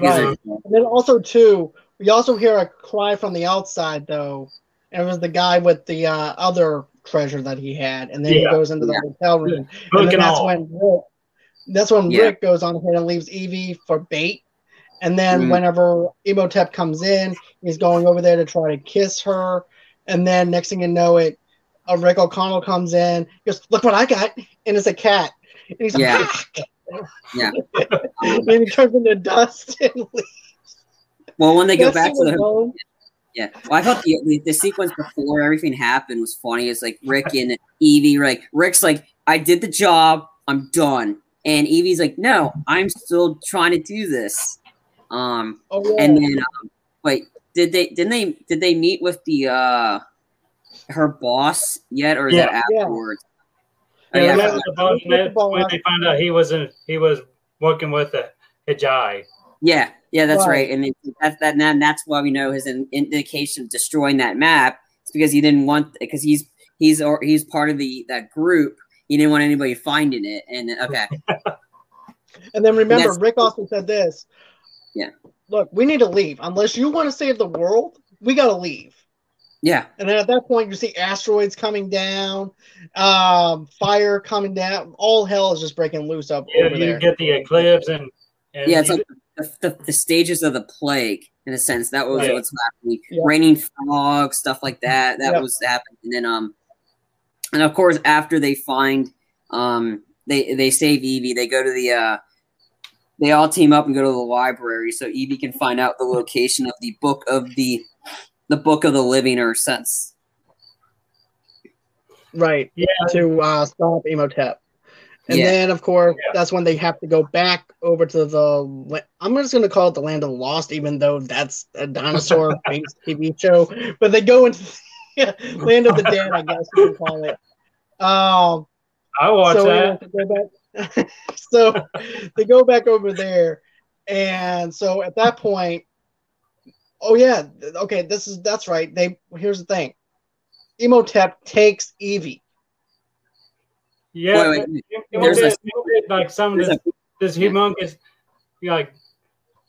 Right. And then also too, we also hear a cry from the outside though, and it was the guy with the uh, other treasure that he had, and then he goes into the Yeah. hotel room, and then and that's all. when Rick, that's when Yeah. Rick goes on ahead and leaves Evie for bait, and then Mhm. whenever Imhotep comes in, he's going over there to try to kiss her, and then next thing you know, it, uh, Rick O'Connell comes in, he goes, "Look what I got," and it's a cat, and he's Yeah. like, Yeah. *laughs* and he turns into dust and *laughs* leaves. Well, when they go That back to the alone- Yeah, well, I thought the, the the sequence before everything happened was funny. It's like Rick and Evie, like Rick's like, "I did the job, I'm done," and Evie's like, "No, I'm still trying to do this." Um, Oh yeah. and then um, wait, did they didn't they did they meet with the uh her boss yet, or is that afterwards? Yeah, Oh, yeah, they I met forgot. with the boss, when they found out he wasn't. He was working with the Medjai. Yeah, yeah, that's Right. right. And it, that's that. And that's why we know his in, indication of destroying that map. It's because he didn't want because he's he's or he's part of the that group. He didn't want anybody finding it. And okay, *laughs* And then remember, That's- Rick also said this. Yeah. Look, we need to leave. Unless you want to save the world, we got to leave. yeah, And then at that point, you see asteroids coming down, um, fire coming down. All hell is just breaking loose up Yeah, over you there. get the eclipse and, and yeah. It's you- like the, the, the stages of the plague in a sense. That was Right. what's happening. Yeah. Raining fog, stuff like that. That Yeah. was happening. And then um, and of course after they find um they they save Evie, they go to the uh they all team up and go to the library so Evie can find out the location of the book of the the book of the living or sense. right. yeah, To uh, stop Imhotep. And Yeah. then, of course, Yeah. that's when they have to go back over to the. I'm just going to call it the Land of the Lost, even though that's a dinosaur *laughs* based TV show. But they go into the *laughs* Land of the Dead, I guess you can call it. Um, I watch so, that. they go back, *laughs* so they go back over there, and so at that point, oh yeah, okay, this is that's right. They here's the thing, Imhotep takes Evie. Yeah, Wait, but wait, it- it there's was a- it- like some of this, a, this humongous, you know, like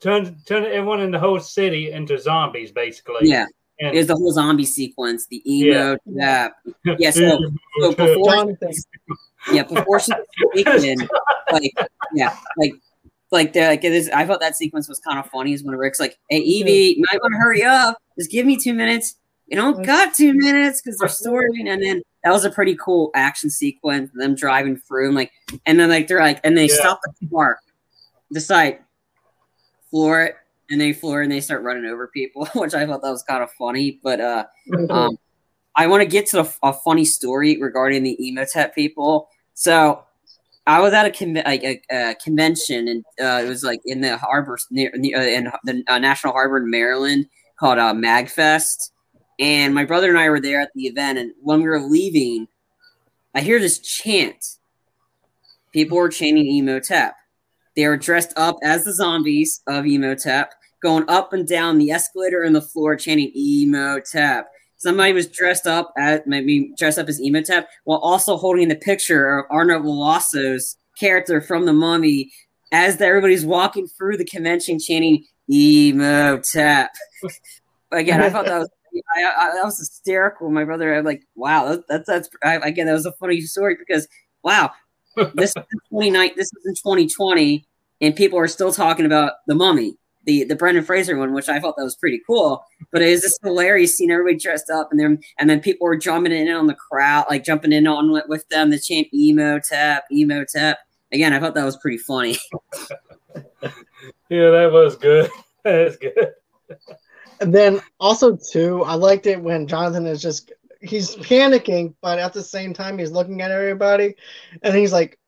turn turn everyone in the whole city into zombies, basically. yeah, and there's the whole zombie sequence, the emo Yeah. yeah. *laughs* yeah, so- so before- yeah, before she *laughs* taken, like yeah, like like they're like it is. I thought that sequence was kind of funny. Is when Rick's like, "Hey Evie, you might want to hurry up. Just give me two minutes. You don't got two minutes because they're storing." And then that was a pretty cool action sequence. Them driving through and like, and then like they're like, and they Yeah. stop the car, decide floor it, and they floor and they start running over people, *laughs* which I thought that was kind of funny. But uh, um, I want to get to a, a funny story regarding the Imhotep people. So I was at a, con- like a, a convention, and uh, it was like in the harbor near, near uh, in the uh, National Harbor in Maryland called uh, Magfest. And my brother and I were there at the event, and when we were leaving, I hear this chant. People were chanting Imhotep. They were dressed up as the zombies of Imhotep, going up and down the escalator and the floor, chanting Imhotep. Somebody was dressed up as maybe dressed up as Imhotep while also holding the picture of Arnold Vosloo's character from the Mummy as everybody's walking through the convention chanting Imhotep. *laughs* Again, I thought that was I, I, that was hysterical. My brother, I'm like, wow, that, that's that's I, again, that was a funny story because wow, this is 29, this is in 2020, and people are still talking about the Mummy, the the Brendan Fraser one, which I thought that was pretty cool. But it is just hilarious seeing everybody dressed up, and then and then people were jumping in on the crowd, like jumping in on with, with them, the chant emo tap, emo tap. Again, I thought that was pretty funny. *laughs* yeah, that was good. *laughs* That's good. *laughs* And then also too, I liked it when Jonathan is just he's panicking, but at the same time he's looking at everybody, and he's like,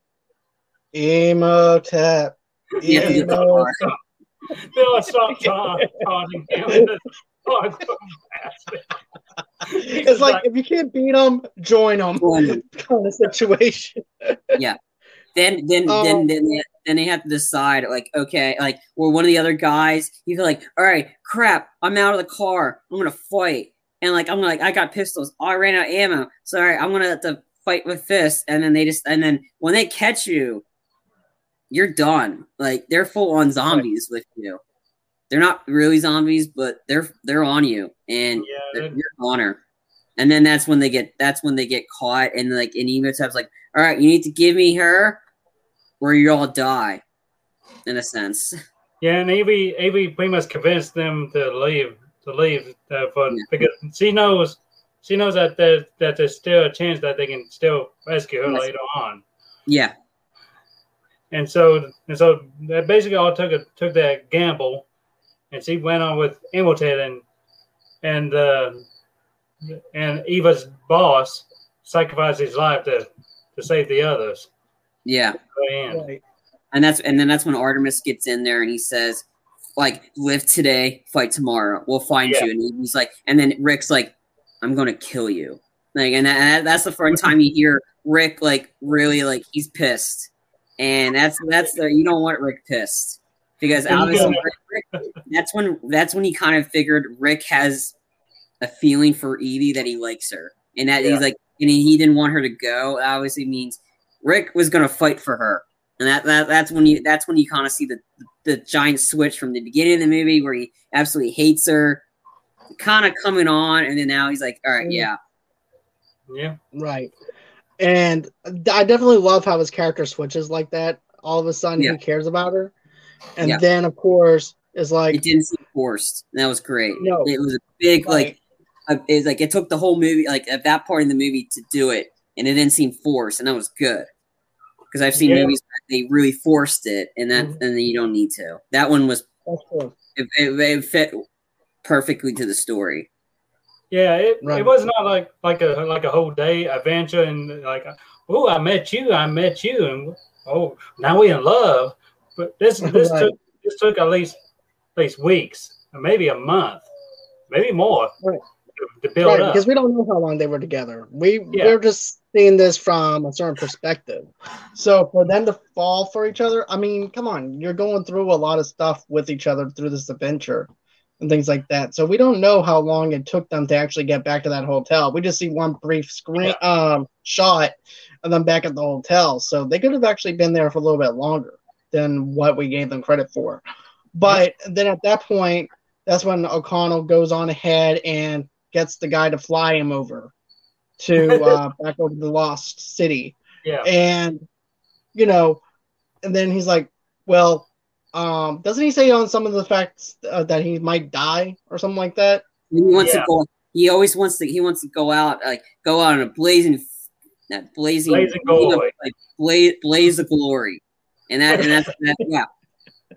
"Imhotep, Yeah, he emo." part. No, stop ta- taunting him. *laughs* Oh, It's like if you can't beat them, join them, Join 'em. *laughs* kind of situation. Yeah. Then then then Um, then they, then they have to decide like okay like or one of the other guys he's like all right crap i'm out of the car. I'm gonna fight. And like i'm like i got pistols. Oh, i ran out of ammo. Sorry, i'm gonna have to fight with fists. And then they just and then when they catch you you're done. Like they're full on zombies with you. They're not really zombies but they're they're on you. And yeah, they're- you're honor. And then that's when they get that's when they get caught. And like and Imhotep's like, all right, you need to give me her or you all die. In a sense. yeah, and Evie, Evie pretty much convinced them to leave, to leave, uh, for, Yeah. because she knows, she knows that there's that there's still a chance that they can still rescue her Yes. later on. Yeah. and so and so that basically all took a, took that gamble, and she went on with Imhotep and and uh, and Eva's boss sacrificed his life to to save the others. Yeah, Right. and that's and then that's when Artemis gets in there and he says, like, live today, fight tomorrow. We'll find Yeah. you. And he's like, and then Rick's like, I'm gonna kill you. Like, and, that, that's the first time you hear Rick like really like he's pissed, and that's that's the you don't want Rick pissed because obviously Rick, Rick, that's when that's when he kind of figured Rick has a feeling for Evie that he likes her, and that Yeah. he's like, and he, he didn't want her to go. That obviously means Rick was gonna fight for her, and that, that that's when you that's when you kind of see the the giant switch from the beginning of the movie where he absolutely hates her, kind of coming on, and then now he's like, all right, yeah, Yeah, Right. And I definitely love how his character switches like that. All of a sudden, Yeah. he cares about her. And Yeah. then, of course, is like, it didn't seem forced. That was great. No. It was a big like Right. uh, it's like it took the whole movie like at that part in the movie to do it, and it didn't seem forced, and that was good. Because I've seen Yeah. movies that they really forced it, and that Mhm. and then you don't need to. That one was that's it, it, it fit perfectly to the story. yeah. It, Right. it was not like like a like a whole day adventure and like, oh, I met you, I met you, and oh, now we in love. But this *laughs* this Right. took this took at least at least weeks, or maybe a month, maybe more Right. to, to build Right, up. because we don't know how long they were together. We Yeah. we're just seeing this from a certain perspective. So for them to fall for each other, I mean, come on, you're going through a lot of stuff with each other through this adventure and things like that. So we don't know how long it took them to actually get back to that hotel. We just see one brief screen um shot of them back at the hotel. So they could have actually been there for a little bit longer than what we gave them credit for. But then at that point, that's when O'Connell goes on ahead and gets the guy to fly him over to *laughs* uh, back over to the lost city. yeah, And you know, and then he's like, "Well, um, doesn't he say on some of the facts uh, that he might die or something like that?" He wants Yeah. to go. He always wants to. He wants to go out like go out in a blazing, that blazing, Blazing glory. like blaze, blaze of glory, and that and that's that, yeah.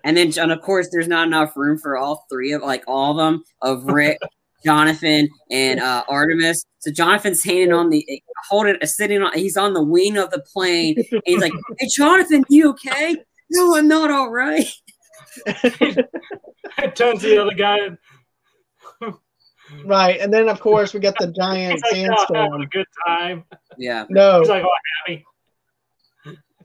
And then and of course, there's not enough room for all three of like all of them of Rick, Jonathan, and uh, Artemis. So Jonathan's hanging on the holding, sitting on. He's on the wing of the plane, and he's like, *laughs* "Hey, Jonathan, you okay?" No, I'm not all right. it *laughs* *laughs* turns to the other guy. Right. And then of course we get the giant He's like, "Oh, a sandstorm. good time. Yeah, No. He's like, oh, happy.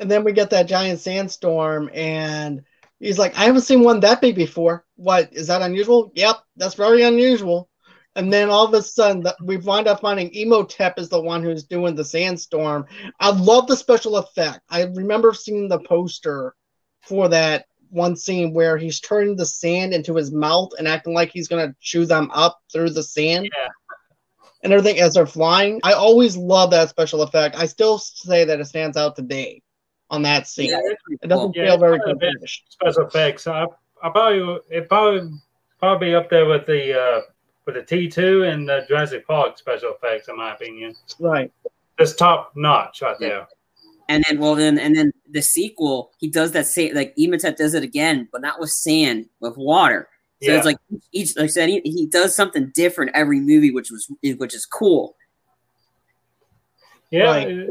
And then we get that giant sandstorm, and he's like, I haven't seen one that big before. What is that unusual? Yep, that's very unusual. And then all of a sudden, the, we wind up finding Imhotep is the one who's doing the sandstorm. I love the special effect. I remember seeing the poster for that one scene where he's turning the sand into his mouth and acting like he's gonna chew them up through the sand. Yeah. And everything as they're flying. I always love that special effect. I still say that it stands out today on that scene. yeah, It doesn't Yeah, feel very it's good special effects. I, I probably it probably probably up there with the uh, with the T two and the Jurassic Park special effects, in my opinion. Right. It's top notch right Yeah. there. And then, well, then, and then the sequel, he does that same, like Imhotep does it again, but not with sand, with water. So Yeah. it's like each, like I said, he, he does something different every movie, which was, which is cool. Yeah, Right.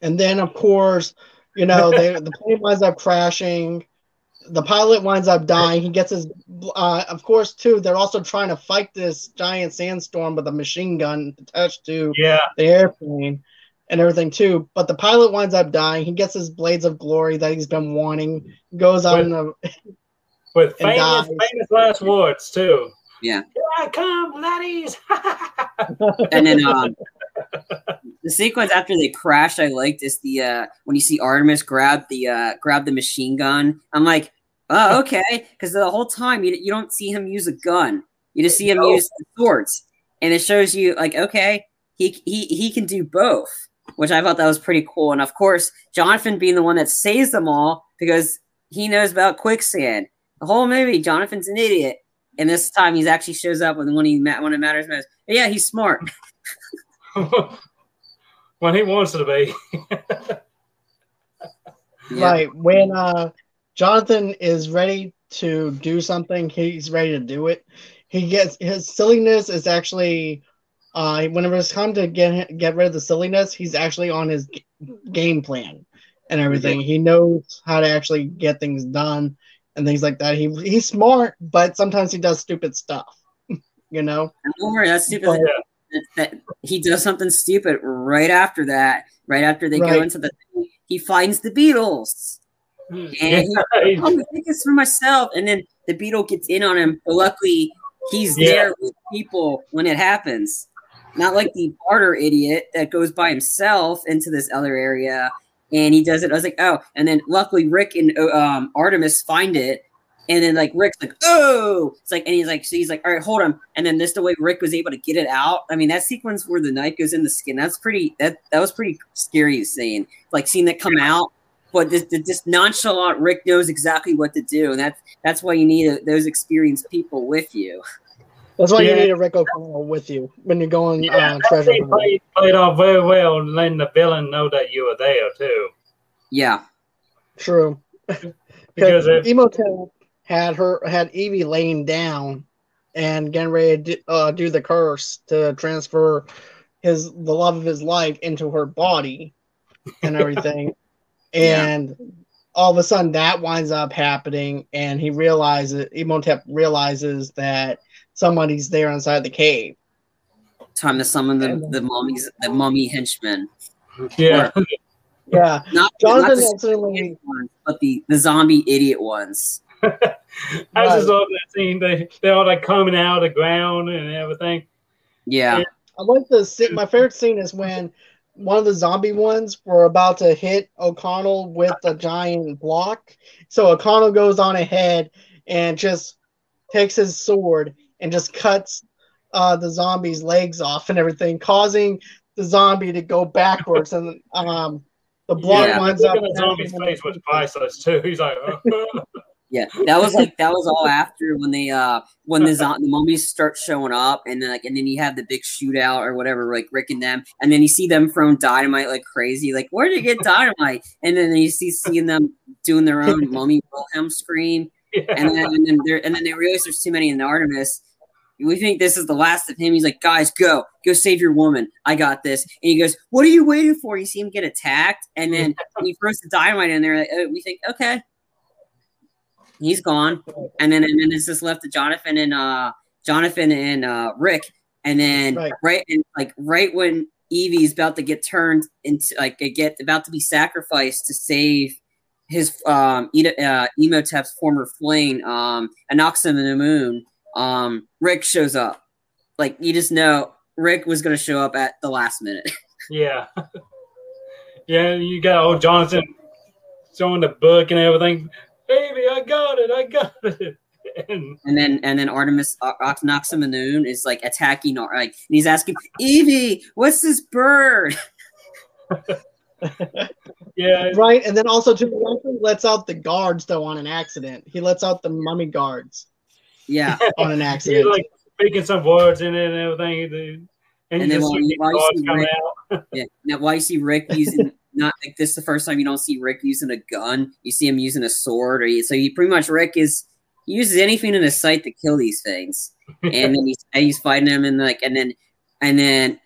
And then, of course, you know, they, the plane winds up crashing. The pilot winds up dying. He gets his, uh, of course, too. They're also trying to fight this giant sandstorm with a machine gun attached to yeah, the airplane and everything, too. But the pilot winds up dying. He gets his blades of glory that he's been wanting. Goes on the, *laughs* with famous dies. famous last words too. Yeah. Here I come, laddies. *laughs* And then, um, the sequence after they crash, I liked is the, uh, when you see Artemis grab the, uh, grab the machine gun. I'm like, oh, *laughs* okay. Cause the whole time you, you don't see him use a gun. You just see him No. use the swords. And it shows you like, okay, he, he, he can do both. which I thought that was pretty cool. And of course, Jonathan being the one that saves them all because he knows about quicksand. The whole movie, Jonathan's an idiot, and this time he actually shows up when when he when it matters most. But yeah, he's smart. *laughs* *laughs* when he wants to be. *laughs* Yeah. Right. When uh Jonathan is ready to do something, he's ready to do it. He gets his silliness is actually uh whenever it's time to get get rid of the silliness, he's actually on his g- game plan and everything. He knows how to actually get things done and things like that. He he's smart, but sometimes he does stupid stuff. *laughs* you know? Don't worry, that's stupid. But- that, he does something stupid right after that. Right after they go into the, he finds the beetles. And he, Yeah. I'm gonna take this for myself. And then the beetle gets in on him, but luckily he's Yeah. there with people when it happens. Not like the barter idiot that goes by himself into this other area and he does it. I was like, oh, and then luckily Rick and uh, um, Artemis find it. And then like Rick's like, oh, it's like, and he's like, so he's like, all right, hold on. And then this the way Rick was able to get it out. I mean, that sequence where the knife goes in the skin, that's pretty, that that was pretty scary seeing, like seeing that come out but this, this, this nonchalant Rick knows exactly what to do, and that's that's why you need a, those experienced people with you. That's why Yeah. you need a Rick O'Connell with you when you're going Yeah, uh, treasure played, played off very well, and letting the villain know that you were there too. Yeah, True. Because Because if, Imhotep had her had Evie laying down and getting ready to do, uh, do the curse to transfer his the love of his life into her body and everything. *laughs* Yeah. and all of a sudden that winds up happening and he realizes Imhotep realizes that somebody's there inside the cave. time to summon the the mummies, the mummy henchmen. yeah, Yeah. *laughs* Not, not Jonathan the accidentally ones, but the the zombie idiot ones. *laughs* I just love that scene. They they're all like coming out of the ground and everything. Yeah, I like the scene. My favorite scene is when one of the zombie ones were about to hit O'Connell with a giant block. So O'Connell goes on ahead and just takes his sword and just cuts uh, the zombie's legs off and everything, causing the zombie to go backwards. And um, the block Yeah. winds up. at the zombie's face was priceless too. He's like, *laughs* *laughs* yeah. That was like that was all *laughs* after when they uh when the *laughs* the mummies start showing up, and then like and then you have the big shootout or whatever, like Rick and them, and then you see them throwing dynamite like crazy. Like where did you get dynamite? And then you see seeing them doing their own *laughs* mummy Wilhelm scream. and then and then, there, and then they realize there's too many in the Artemis. We think this is the last of him. He's like, guys, go, go save your woman. I got this. And he goes, what are you waiting for? You see him get attacked, and then he throws the dynamite in there. Like, oh, we think, okay, he's gone. And then and then it's just left to Jonathan and uh Jonathan and uh Rick. And then Right. right, and like right when Evie's about to get turned into like get about to be sacrificed to save his um Eda- uh, Imhotep's former flame, um, Anck-su-namun, um, Rick shows up. Like you just know Rick was gonna show up at the last minute. *laughs* yeah, *laughs* yeah. You got old Jonathan showing the book and everything. Baby, I got it. I got *laughs* it. And And then and then Artemis Anck-su-namun is like attacking Ar- like and he's asking, Evie, what's this bird? *laughs* yeah, Right. And then also, too, he actually lets out the guards, though, on an accident. He lets out the mummy guards Yeah. on an accident. *laughs* he's accident. like speaking some words in it and everything. And, And you then just while see you- while you see coming Rick- out. Yeah. Now why you see Rick using not like this is the first time you don't see Rick using a gun. You see him using a sword or he, so he pretty much Rick is he uses anything in his sight to kill these things. And then he's he's fighting them and like and then and then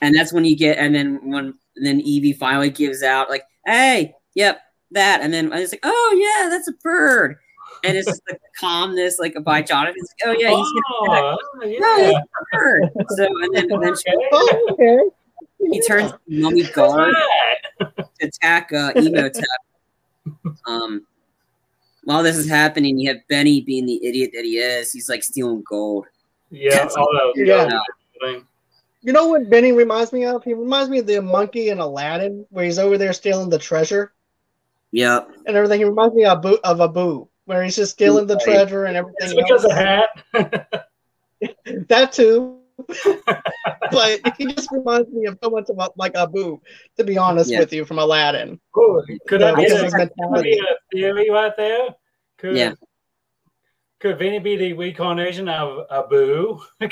and that's when you get and then when and then Evie finally gives out like, hey, yep, that and then it's like, oh yeah, that's a bird. And it's just like the calmness like by Jonathan. It's like, oh yeah, he's gonna oh, No, yeah. a bird. So and then, and then she- Okay. He turns mummy guard attack uh, Imhotep. *laughs* um, while this is happening, you have Benny being the idiot that he is. He's like stealing gold. Yeah, all that. Yeah. thing. You know what Benny reminds me of? He reminds me of the monkey in Aladdin, where he's over there stealing the treasure Yep. and everything. He reminds me of Abu, of Abu where he's just stealing the treasure and It's everything because else. of hat. *laughs* That too. *laughs* but he *laughs* just reminds me of so much about like Abu, to be honest Yeah. with you, from Aladdin. Ooh, could that be, Because a, could be a theory right there? Could, Yeah. Could Vinny be the reincarnation of Abu? *laughs*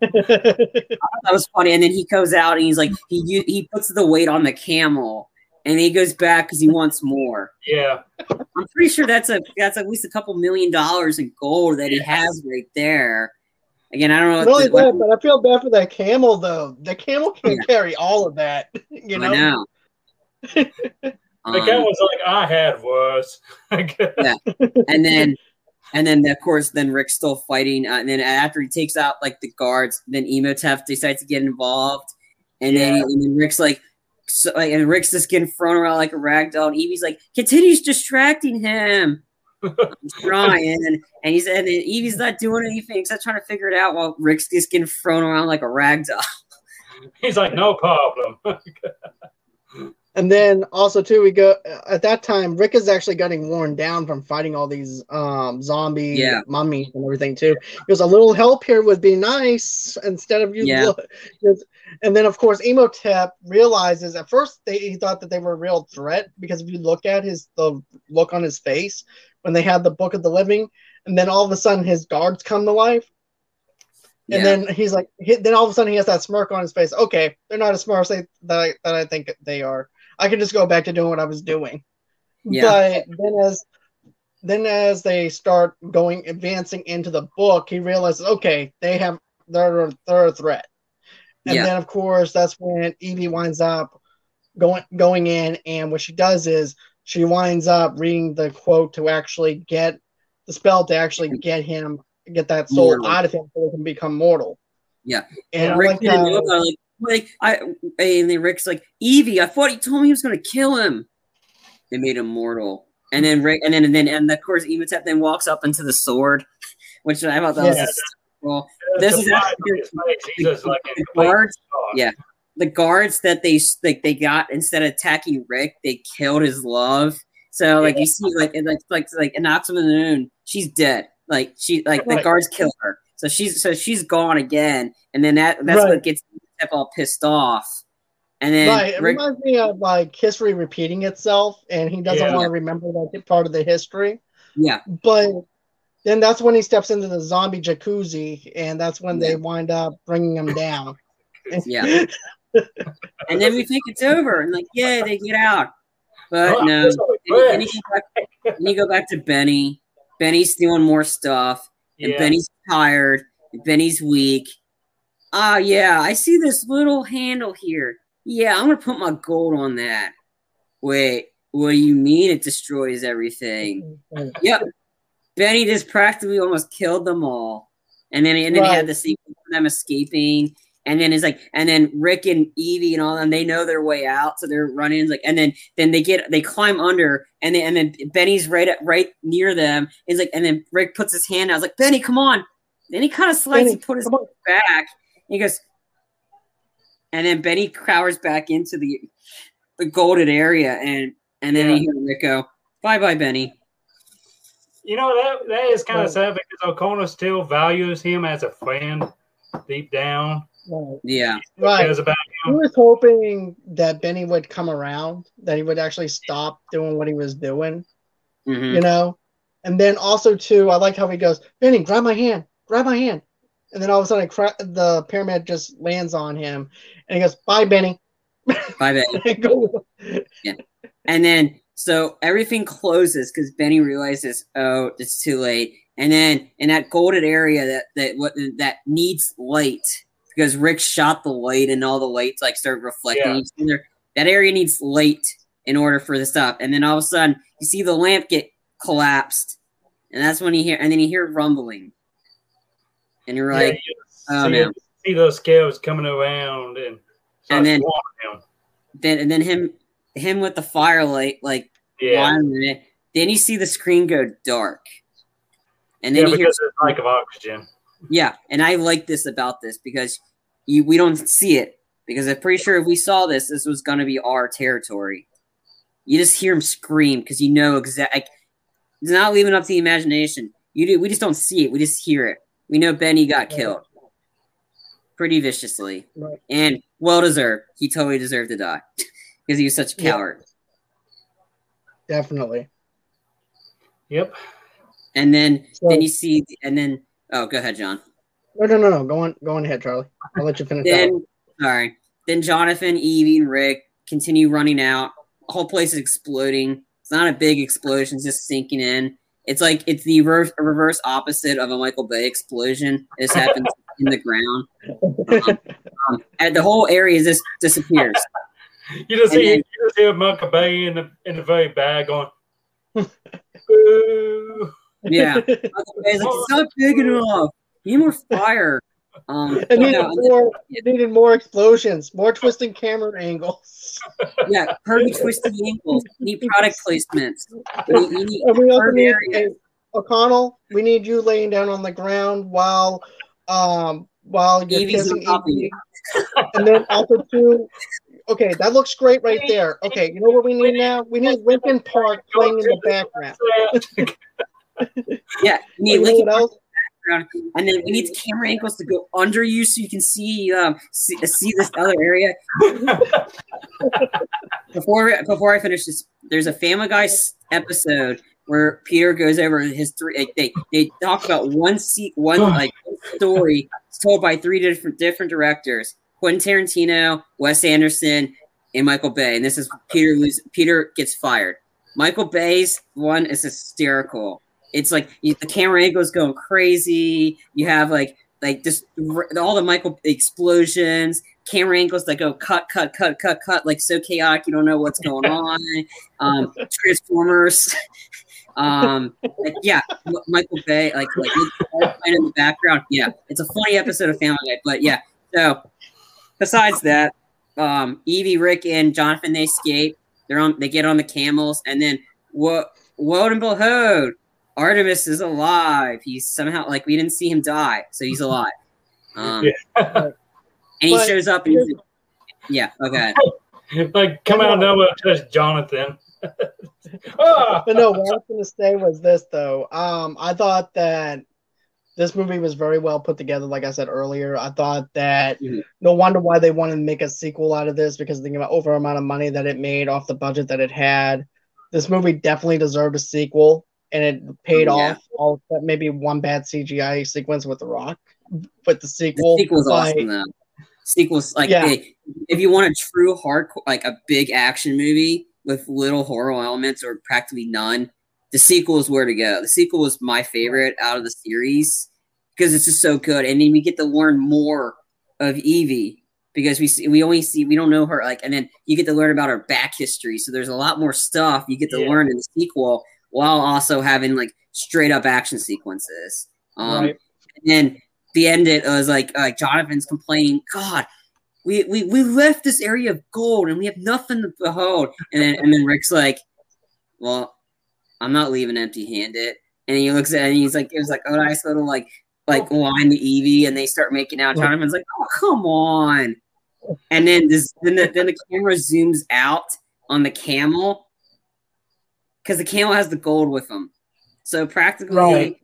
That was funny. And then he goes out and he's like, he he puts the weight on the camel, and he goes back because he wants more. Yeah. I'm pretty sure that's a that's at least a couple million dollars in gold that he has right there. Again, I don't know. Not only that, but I feel bad for that camel though. The camel can't Yeah. carry all of that. *laughs* You know. I know. *laughs* The Um, guy was like, I had worse. *laughs* and then and then of course then Rick's still fighting uh, and then after he takes out like the guards then Imhotep decides to get involved and then, and then Rick's like so, like and Rick's just getting thrown around like a rag doll and Evie's like continues distracting him I'm trying and he's and Evie's not doing anything except trying to figure it out while Rick's just getting thrown around like a rag doll *laughs* He's like, no problem. *laughs* And then also too, we go at that time. Rick is actually getting worn down from fighting all these um, zombie Yeah. mummies and everything too. He goes, a little help here would be nice instead of you. Yeah. look- *laughs* And then of course, Imhotep realizes at first they, he thought that they were a real threat because if you look at his the look on his face when they had the Book of the Living, and then all of a sudden his guards come to life. And Yeah. then he's like, he, then all of a sudden he has that smirk on his face. Okay, they're not as smart as they, that, I, that I think they are. I can just go back to doing what I was doing. Yeah. But then as then as they start going advancing into the book, he realizes, okay, they have they're they're a threat. And Yeah. then of course that's when Evie winds up going going in, and what she does is she winds up reading the quote to actually get the spell to actually get him get that soul Mortal. out of him so he can become mortal. Yeah. And I Rick like didn't know uh, about like, like I and then Rick's like Evie. I thought he told me he was gonna kill him. They made him mortal, and then Rick, and then and then and of course Imhotep then walks up into the sword, *laughs* which I thought that was Yeah. just cool. This is The actually- fire on his face, He's just like in The complete guards, shock. yeah. The guards that they like they got instead of attacking Rick, they killed his love. So like you see like it, like like like it knocks the moon. She's dead. Like she like the Right. guards kill her. So she's so she's gone again. And then that that's Right. what gets Step all pissed off. And then Right, it Rick, reminds me of like history repeating itself, and he doesn't Yeah. want to remember that part of the history. yeah, But then that's when he steps into the zombie jacuzzi, and that's when Yeah. they wind up bringing him down. Yeah. *laughs* and then we think it's over and like, yeah, they get out. But Oh, no. that's so Then, then fresh. you go back, then you go back to Benny. Benny's stealing more stuff. And Yeah. Benny's tired. And Benny's weak. Ah, yeah, I see this little handle here. Yeah, I'm gonna put my gold on that. Wait, what do you mean it destroys everything? Yep. Benny just practically almost killed them all. And then and then he had the sequence of them escaping. And then it's like, and then Rick and Evie and all them, they know their way out, so they're running. It's like, and then then they get they climb under, and then and then Benny's right at right near them. It's like, and then Rick puts his hand out. I was like, Benny, come on. Then he kind of slides Benny, and put his come on. back. He goes, and then Benny cowers back into the the golden area, and and then Yeah. you hear Rick go, "Bye, bye, Benny." You know that that is kind of sad because O'Connell still values him as a friend deep down. Right. Yeah, Right. Cares about He was hoping that Benny would come around, that he would actually stop doing what he was doing, hmm you know? And then also, too, I like how he goes, Benny, grab my hand, grab my hand. And then all of a sudden, cra- the pyramid just lands on him, and he goes, "Bye, Benny." bye, Benny. *laughs* And go- And then so everything closes because Benny realizes, oh, it's too late. And then in that golden area that that what that needs light because Rick shot the light and all the lights like start reflecting Yeah. each other. That area needs light in order for this stuff. And then all of a sudden you see the lamp get collapsed, and that's when you hear and then you hear rumbling, and you're Yeah, like, oh, see, man. see those scales coming around and And then- him. then and then him him with the firelight like Yeah. Then you see the screen go dark. And then yeah you hear because of the lack of oxygen. Yeah, and I like this about this because you we don't see it because I'm pretty sure if we saw this, this was going to be our territory. You just hear him scream because you know exactly. Like, it's not leaving up to the imagination. You do. We just don't see it. We just hear it. We know Benny got killed pretty viciously Right. and well deserved. He totally deserved to die *laughs* because he was such a coward. Definitely. Yep. And then So- then you see and then oh go ahead, John. No, no, no, no. Go on, go on ahead, Charlie. I'll let you finish. out. then sorry. Then Jonathan, Evie, and Rick continue running out the whole place is exploding. It's not a big explosion; it's just sinking in. It's like it's the reverse, reverse opposite of a Michael Bay explosion. This happens *laughs* in the ground, um, um, and the whole area just disappears. You just And see then- you just hear Michael Bay in the in the very bag going. *laughs* Boo. Yeah, *laughs* Michael Bay's like, it's not big enough. You need more fire. Um, It needed no, more. It needed more explosions, more twisting camera angles, *laughs* yeah, perfect twisted angles. You need product placements. You need, you need and we also need areas. hey, O'Connell. We need you laying down on the ground while, um, while you're Evie's kissing on Evie, you. and then also too. Okay, that looks great right there. Okay, you know what we need now? We need Linkin Park playing in the background. *laughs* Yeah, *laughs* you need You know Linkin what else? background, and then we need camera angles to go under you so you can see um see, see this other area. *laughs* Before before I finish this, there's a Family Guy episode where Peter goes over his three. like, They they talk about one seat, one like story told by three different different directors: Quentin Tarantino, Wes Anderson, and Michael Bay. And this is Peter lose, Peter gets fired. Michael Bay's one is hysterical. It's like you, the camera angles going crazy. You have like like just all the Michael explosions, camera angles that go cut, cut, cut, cut, cut, like so chaotic you don't know what's going *laughs* on. Um, Transformers. *laughs* um, like yeah, Michael Bay, like like in the background. Yeah, it's a funny episode of Family Guy, but yeah. So besides that, um, Evie, Rick, and Jonathan they escape. They're on. They get on the camels, and then what? Woe and behold, Ardeth is alive. He's somehow like we didn't see him die, so he's alive. Um, *laughs* and he But shows up and he's, yeah. Okay. like *laughs* come out of nowhere, touch Jonathan. *laughs* ah! But no, what I was going to say was this though. Um, I thought that this movie was very well put together. Like I said earlier, I thought that Mhm. no wonder why they wanted to make a sequel out of this because thinking about over amount of money that it made off the budget that it had. This movie definitely deserved a sequel, and it paid Oh, Yeah. off. All except maybe one bad CGI sequence with the Rock, with the sequel, The sequel. sequel's by- awesome though. Sequels like Yeah. if you want a true hardcore like a big action movie with little horror elements or practically none, the sequel is where to go. The sequel was my favorite out of the series because it's just so good, and then we get to learn more of Evie because we see we only see we don't know her like, and then you get to learn about her back history. So there's a lot more stuff you get to Yeah. learn in the sequel while also having like straight up action sequences. Um, Right. and then the end it was like like Jonathan's complaining, God, we, we we left this area of gold and we have nothing to behold. And then and then Rick's like, Well, I'm not leaving empty handed. And he looks at it and he's like, it was like a nice little like like line to Evie and they start making out. Jonathan's like, Oh come on. And then this then the then the camera zooms out on the camel because the camel has the gold with them. So practically Right.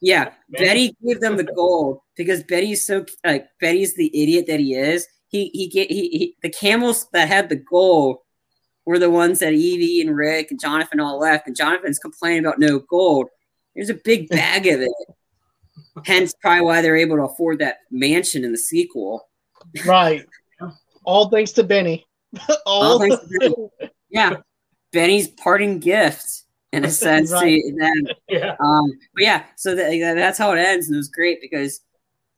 yeah, Benny gave them the *laughs* gold because Benny's so like Benny's the idiot that he is. He he get he, he the camels that had the gold were the ones that Evie and Rick and Jonathan all left, and Jonathan's complaining about no gold. There's a big *laughs* bag of it. Hence, probably why they're able to afford that mansion in the sequel. Right. All thanks to Benny. *laughs* All, All thanks to Benny. Yeah, Benny's parting gift in a sense Right. to them. *laughs* Yeah. Um, but yeah, so that, that's how it ends, and it was great because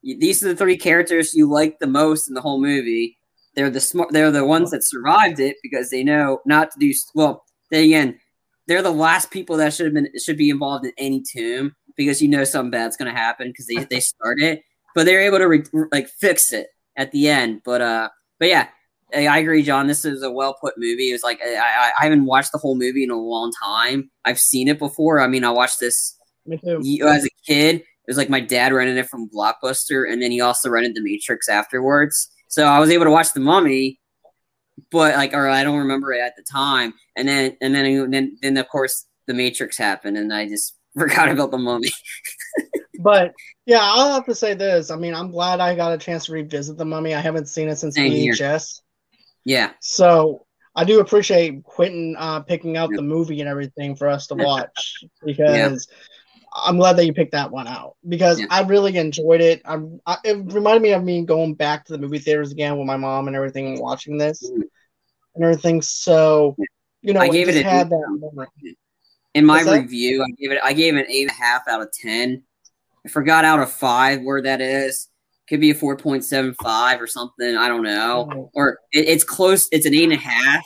these are the three characters you like the most in the whole movie. They're the smart. They're the ones that survived it because they know not to do well. Then again, they're the last people that should have been should be involved in any tomb because you know something bad's going to happen because they they *laughs* start it, but they're able to re- like fix it at the end. But uh, but yeah. I I agree, John. This is a well put movie. It was like I, I, I haven't watched the whole movie in a long time. I've seen it before. I mean, I watched this as a kid, it was like my dad rented it from Blockbuster, and then he also rented The Matrix afterwards. So I was able to watch The Mummy, but like, or I don't remember it at the time. And then, and then, and then, then of course, The Matrix happened, and I just *laughs* forgot about The Mummy. *laughs* But yeah, I'll have to say this. I mean, I'm glad I got a chance to revisit the mummy. I haven't seen it since Same here. Yeah, So I do appreciate Quentin uh, picking out the movie and everything for us to *laughs* watch because I'm glad that you picked that one out because Yeah. I really enjoyed it. I, I, it reminded me of me going back to the movie theaters again with my mom and everything and watching this Mhm. and everything. So you know, I gave it a- had that moment. In my review, I gave it I gave it an eight and a half out of ten. I forgot out of five where that is. Could be a four point seven five or something. I don't know. Or it, it's close. It's an eight and a half.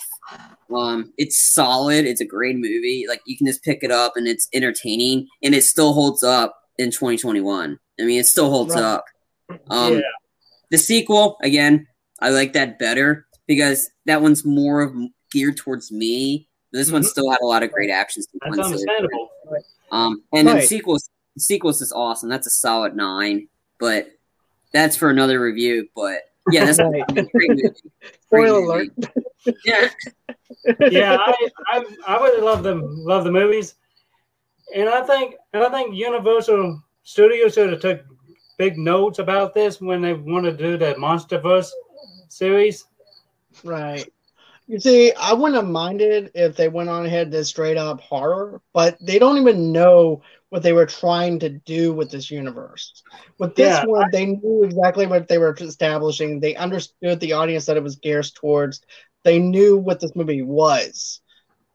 Um, it's solid. It's a great movie. Like you can just pick it up and it's entertaining, and it still holds up in 2021. I mean, it still holds Right. up. Um, Yeah. the sequel again, I like that better because that one's more of geared towards me. This one Mhm. still had a lot of great action That's sequences. understandable. Um, and then Right. the sequels, the sequels is awesome. That's a solid nine, but that's for another review. But yeah, that's Right. a great movie. Great Spoiler movie. alert. Yeah, yeah, I, I I really love them love the movies, and I think and I think Universal Studios should have took big notes about this when they wanted to do that MonsterVerse series. Right. You see, I wouldn't have minded if they went on ahead this straight up horror, but they don't even know what they were trying to do with this universe. With this Yeah, one, they knew exactly what they were establishing. They understood the audience that it was geared towards. They knew what this movie was.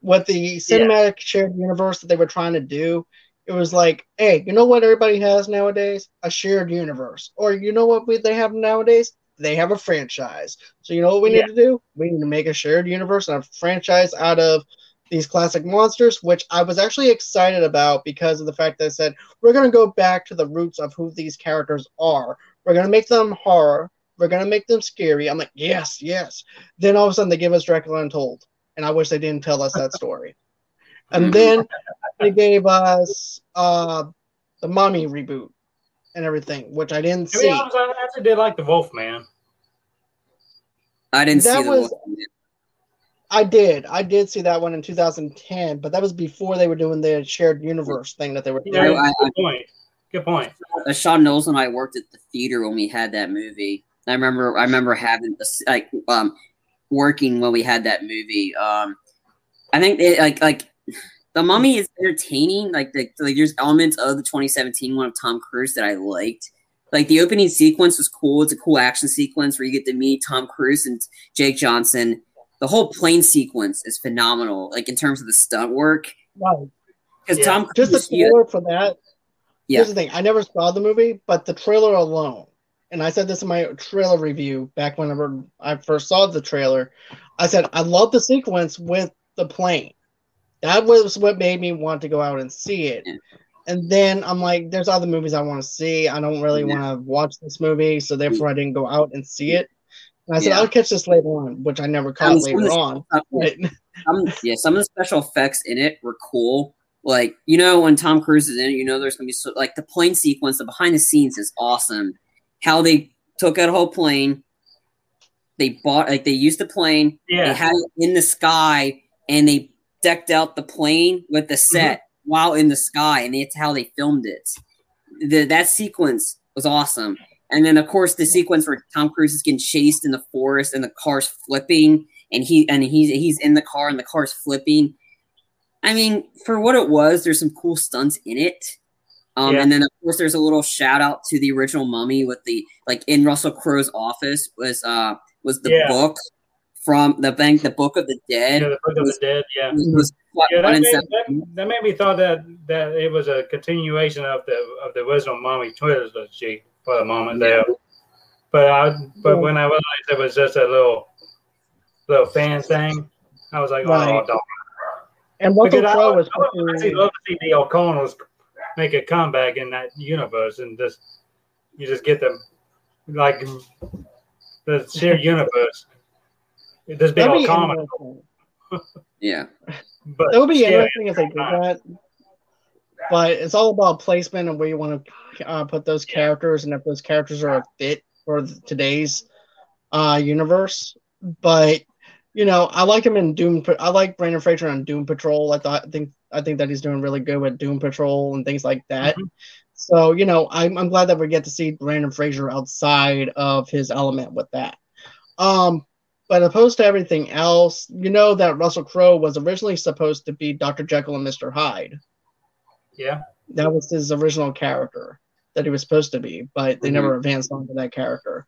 What the cinematic shared universe that they were trying to do, it was like, hey, you know what everybody has nowadays? A shared universe. Or you know what we, they have nowadays? They have a franchise. So you know what we need Yeah. to do? We need to make a shared universe and a franchise out of these classic monsters, which I was actually excited about because of the fact that I said we're going to go back to the roots of who these characters are. We're going to make them horror. We're going to make them scary. I'm like, yes, yes. Then all of a sudden they give us Dracula Untold, and I wish they didn't tell us that story. And *laughs* then they gave us uh, the Mummy reboot and everything, which I didn't To be see. honest, I actually did like the Wolfman. I didn't That see the was- Wolfman. I did. I did see that one in 2010, but that was before they were doing the shared universe thing that they were Yeah, doing. I- good point. Good point. uh, Sean Knowles and I worked at the theater when we had that movie. I remember, I remember having like um working when we had that movie. Um, I think it, like like the Mummy is entertaining. Like the like there's elements of the 2017 one of Tom Cruise that I liked. Like the opening sequence was cool. It's a cool action sequence where you get to meet Tom Cruise and Jake Johnson. The whole plane sequence is phenomenal. Like in terms of the stunt work, Right. because Yeah. Tom Just Cruise, the yeah, uh, trailer for that. Yeah. Here's the thing: I never saw the movie, but the trailer alone, and I said this in my trailer review back whenever I first saw the trailer. I said I love the sequence with the plane. That was what made me want to go out and see it. Yeah. And then I'm like, there's other movies I want to see. I don't really Yeah. want to watch this movie, so therefore I didn't go out and see it. And I said Yeah. I'll catch this later on, which I never caught Um, some later the- on. uh, But some, yeah, some of the special effects in it were cool. Like you know, when Tom Cruise is in it, you know there's gonna be so, like the plane sequence. The behind the scenes is awesome. How they took out a whole plane, they bought like they used the plane, yeah. they had it in the sky, and they decked out the plane with the set while in the sky, and that's how they filmed it. The, that sequence was awesome. And then of course the sequence where Tom Cruise is getting chased in the forest and the car's flipping and he and he's he's in the car and the car's flipping. I mean, for what it was, there's some cool stunts in it. Um, Yeah. and then of course there's a little shout out to the original mummy with the like in Russell Crowe's office was uh was the Yeah. book from the bank the book of the dead yeah, the Book of the Dead. Yeah, was, was yeah. That made, that, that made me thought that that it was a continuation of the of the original Mommy trilogy for a moment there. But I but when I realized it was just a little little fan thing, I was like, oh, Right. dog. and Russell Because I Crowe was I would actually supposed love to see the O'Connells make a comeback in that universe and just you just get them like the shared *laughs* universe. It just be That'd all be common. Yeah. but It would be scary. interesting if they did that. But it's all about placement and where you want to uh, put those characters and if those characters are a fit for today's uh, universe. But you know, I like him in Doom. I like Brendan Fraser on Doom Patrol. I thought I think I think that he's doing really good with Doom Patrol and things like that. Mhm. So you know, I'm I'm glad that we get to see Brendan Fraser outside of his element with that. Um, but opposed to everything else, you know that Russell Crowe was originally supposed to be Dr. Jekyll and Mr. Hyde. Yeah. That was his original character that he was supposed to be, but they Mhm. never advanced onto that character.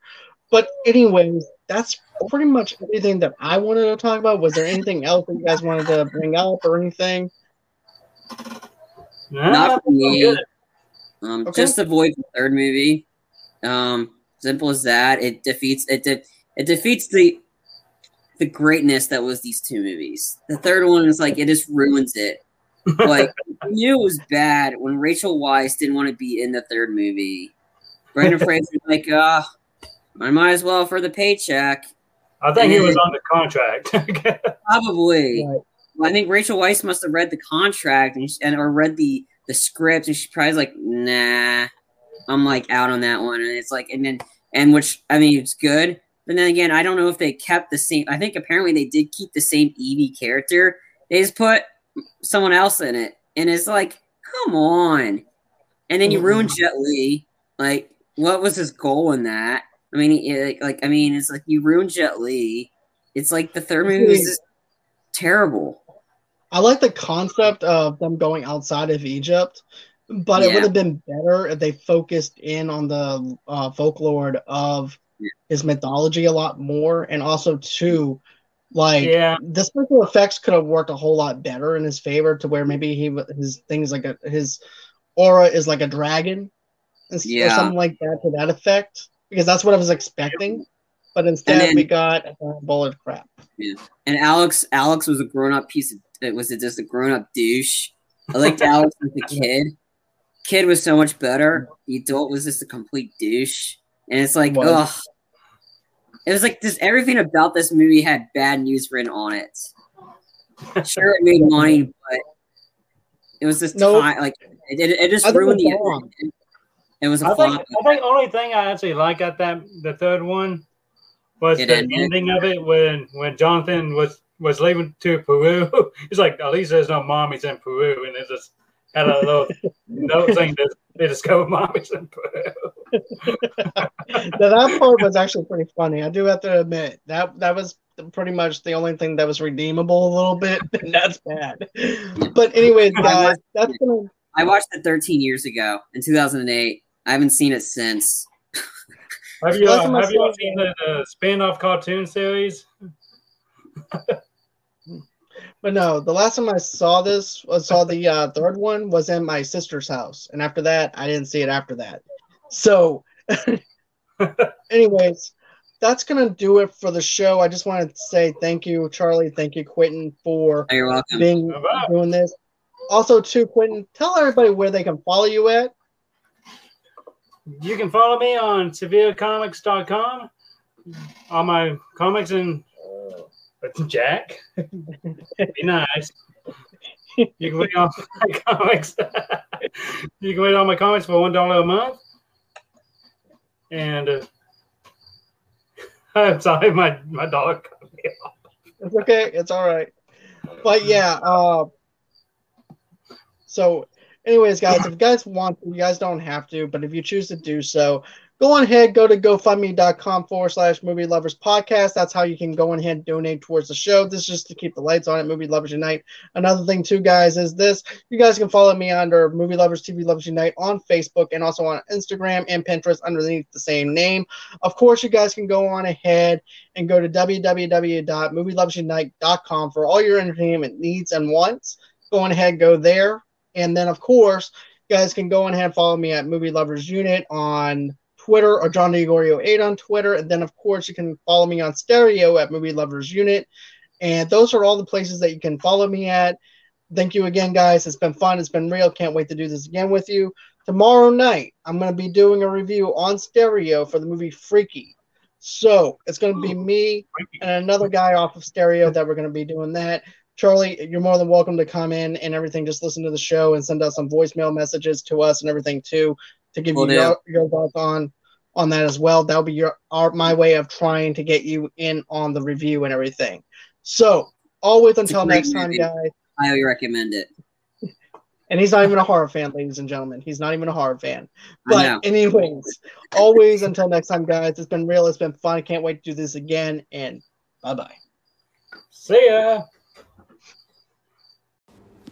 But anyways, that's pretty much everything that I wanted to talk about. Was there anything else that you guys wanted to bring up or anything? Nah, Not for me. Um, Okay. Just avoid the third movie. Um, simple as that. It defeats it. De- it defeats the the greatness that was these two movies. The third one is like it just ruins it. Like you knew it was bad when Rachel Weisz didn't want to be in the third movie. Brendan Fraser was like, uh, I might as well for the paycheck. I think he was on the contract. *laughs* Probably. Right. Well, I think Rachel Weisz must have read the contract and, she, and or read the the script, and she probably like, "Nah, I'm like out on that one." And it's like, and then and which I mean, it's good, but then again, I don't know if they kept the same. I think apparently they did keep the same Evie character. They just put someone else in it, and it's like, come on. And then you ruin Jet Li. Like, what was his goal in that? I mean, it, like, I mean, it's like you ruined Jet Li. It's like the third movie was just terrible. I like the concept of them going outside of Egypt, but it would have been better if they focused in on the uh, folklore of Yeah. his mythology a lot more, and also too, like yeah, the special effects could have worked a whole lot better in his favor to where maybe he his things like a, his aura is like a dragon and s- or something like that to that effect because that's what I was expecting, but instead then- we got a bullet crap. Yeah. And Alex, Alex was a grown up piece of. It was just a grown up douche. I liked Alex as a kid. Kid was so much better. The adult was just a complete douche. And it's like, Was. Ugh. It was like this. Everything about this movie had bad news written on it. Sure, it made money, but it was just Nope. time. Like it, it, it just I ruined it's the. wrong. It, it was a I flop. think I think only thing I actually like at that the third one was It the ended. ending of it when when Jonathan was was leaving to Peru. *laughs* He's like, at least there's no mommies in Peru, and it just had a little note saying that they discovered mommies in Peru. Now, that part was actually pretty funny. I do have to admit that that was pretty much the only thing that was redeemable a little bit. And that's bad. But anyways, guys, that's gonna I watched it 13 years ago in 2008. I haven't seen it since. Have you uh, have you seen the, the spin-off cartoon series? *laughs* But no, the last time I saw this I saw the uh, third one was in my sister's house, and after that, I didn't see it after that. So, *laughs* anyways, that's gonna do it for the show. I just wanted to say thank you, Charlie. Thank you, Quentin, for you're welcome. being No problem. doing this. Also, too, Quentin, tell everybody where they can follow you at. You can follow me on severecomics.com. All my comics and uh, Jack. Be nice. You can read all my *laughs* comics. you can read all my comics for one dollar a month. And uh, *laughs* I'm sorry, my my dog cut me off. It's okay. It's all right. But yeah, uh, so anyways, guys, if you guys want you guys don't have to, but if you choose to do so, go on ahead, go to gofundme.com forward slash movie lovers podcast. That's how you can go on ahead and donate towards the show. This is just to keep the lights on at Movie Lovers Unite. Another thing, too, guys, is this you guys can follow me under Movie Lovers TV Lovers Unite on Facebook and also on Instagram and Pinterest underneath the same name. Of course, you guys can go on ahead and go to www.movielovesunite.com for all your entertainment needs and wants. Go on ahead, go there. And then, of course, you guys can go on ahead and follow me at Movie Lovers Unit on Twitter or John DeGorio8 on Twitter. And then, of course, you can follow me on Stereo at Movie Lovers Unit. And those are all the places that you can follow me at. Thank you again, guys. It's been fun. It's been real. Can't wait to do this again with you. Tomorrow night, I'm going to be doing a review on stereo for the movie Freaky. So it's going to be me and another guy off of stereo that we're going to be doing that. Charlie, you're more than welcome to come in and everything. Just listen to the show and send out some voicemail messages to us and everything too to give Will you do. your, your thoughts on on that as well. That'll be your our, my way of trying to get you in on the review and everything. So always until next time, movie. guys. I highly recommend it. *laughs* And he's not even a horror fan, ladies and gentlemen. He's not even a horror fan. But anyways, always until next time, guys. It's been real. It's been fun. I Can't wait to do this again. And bye bye. See ya.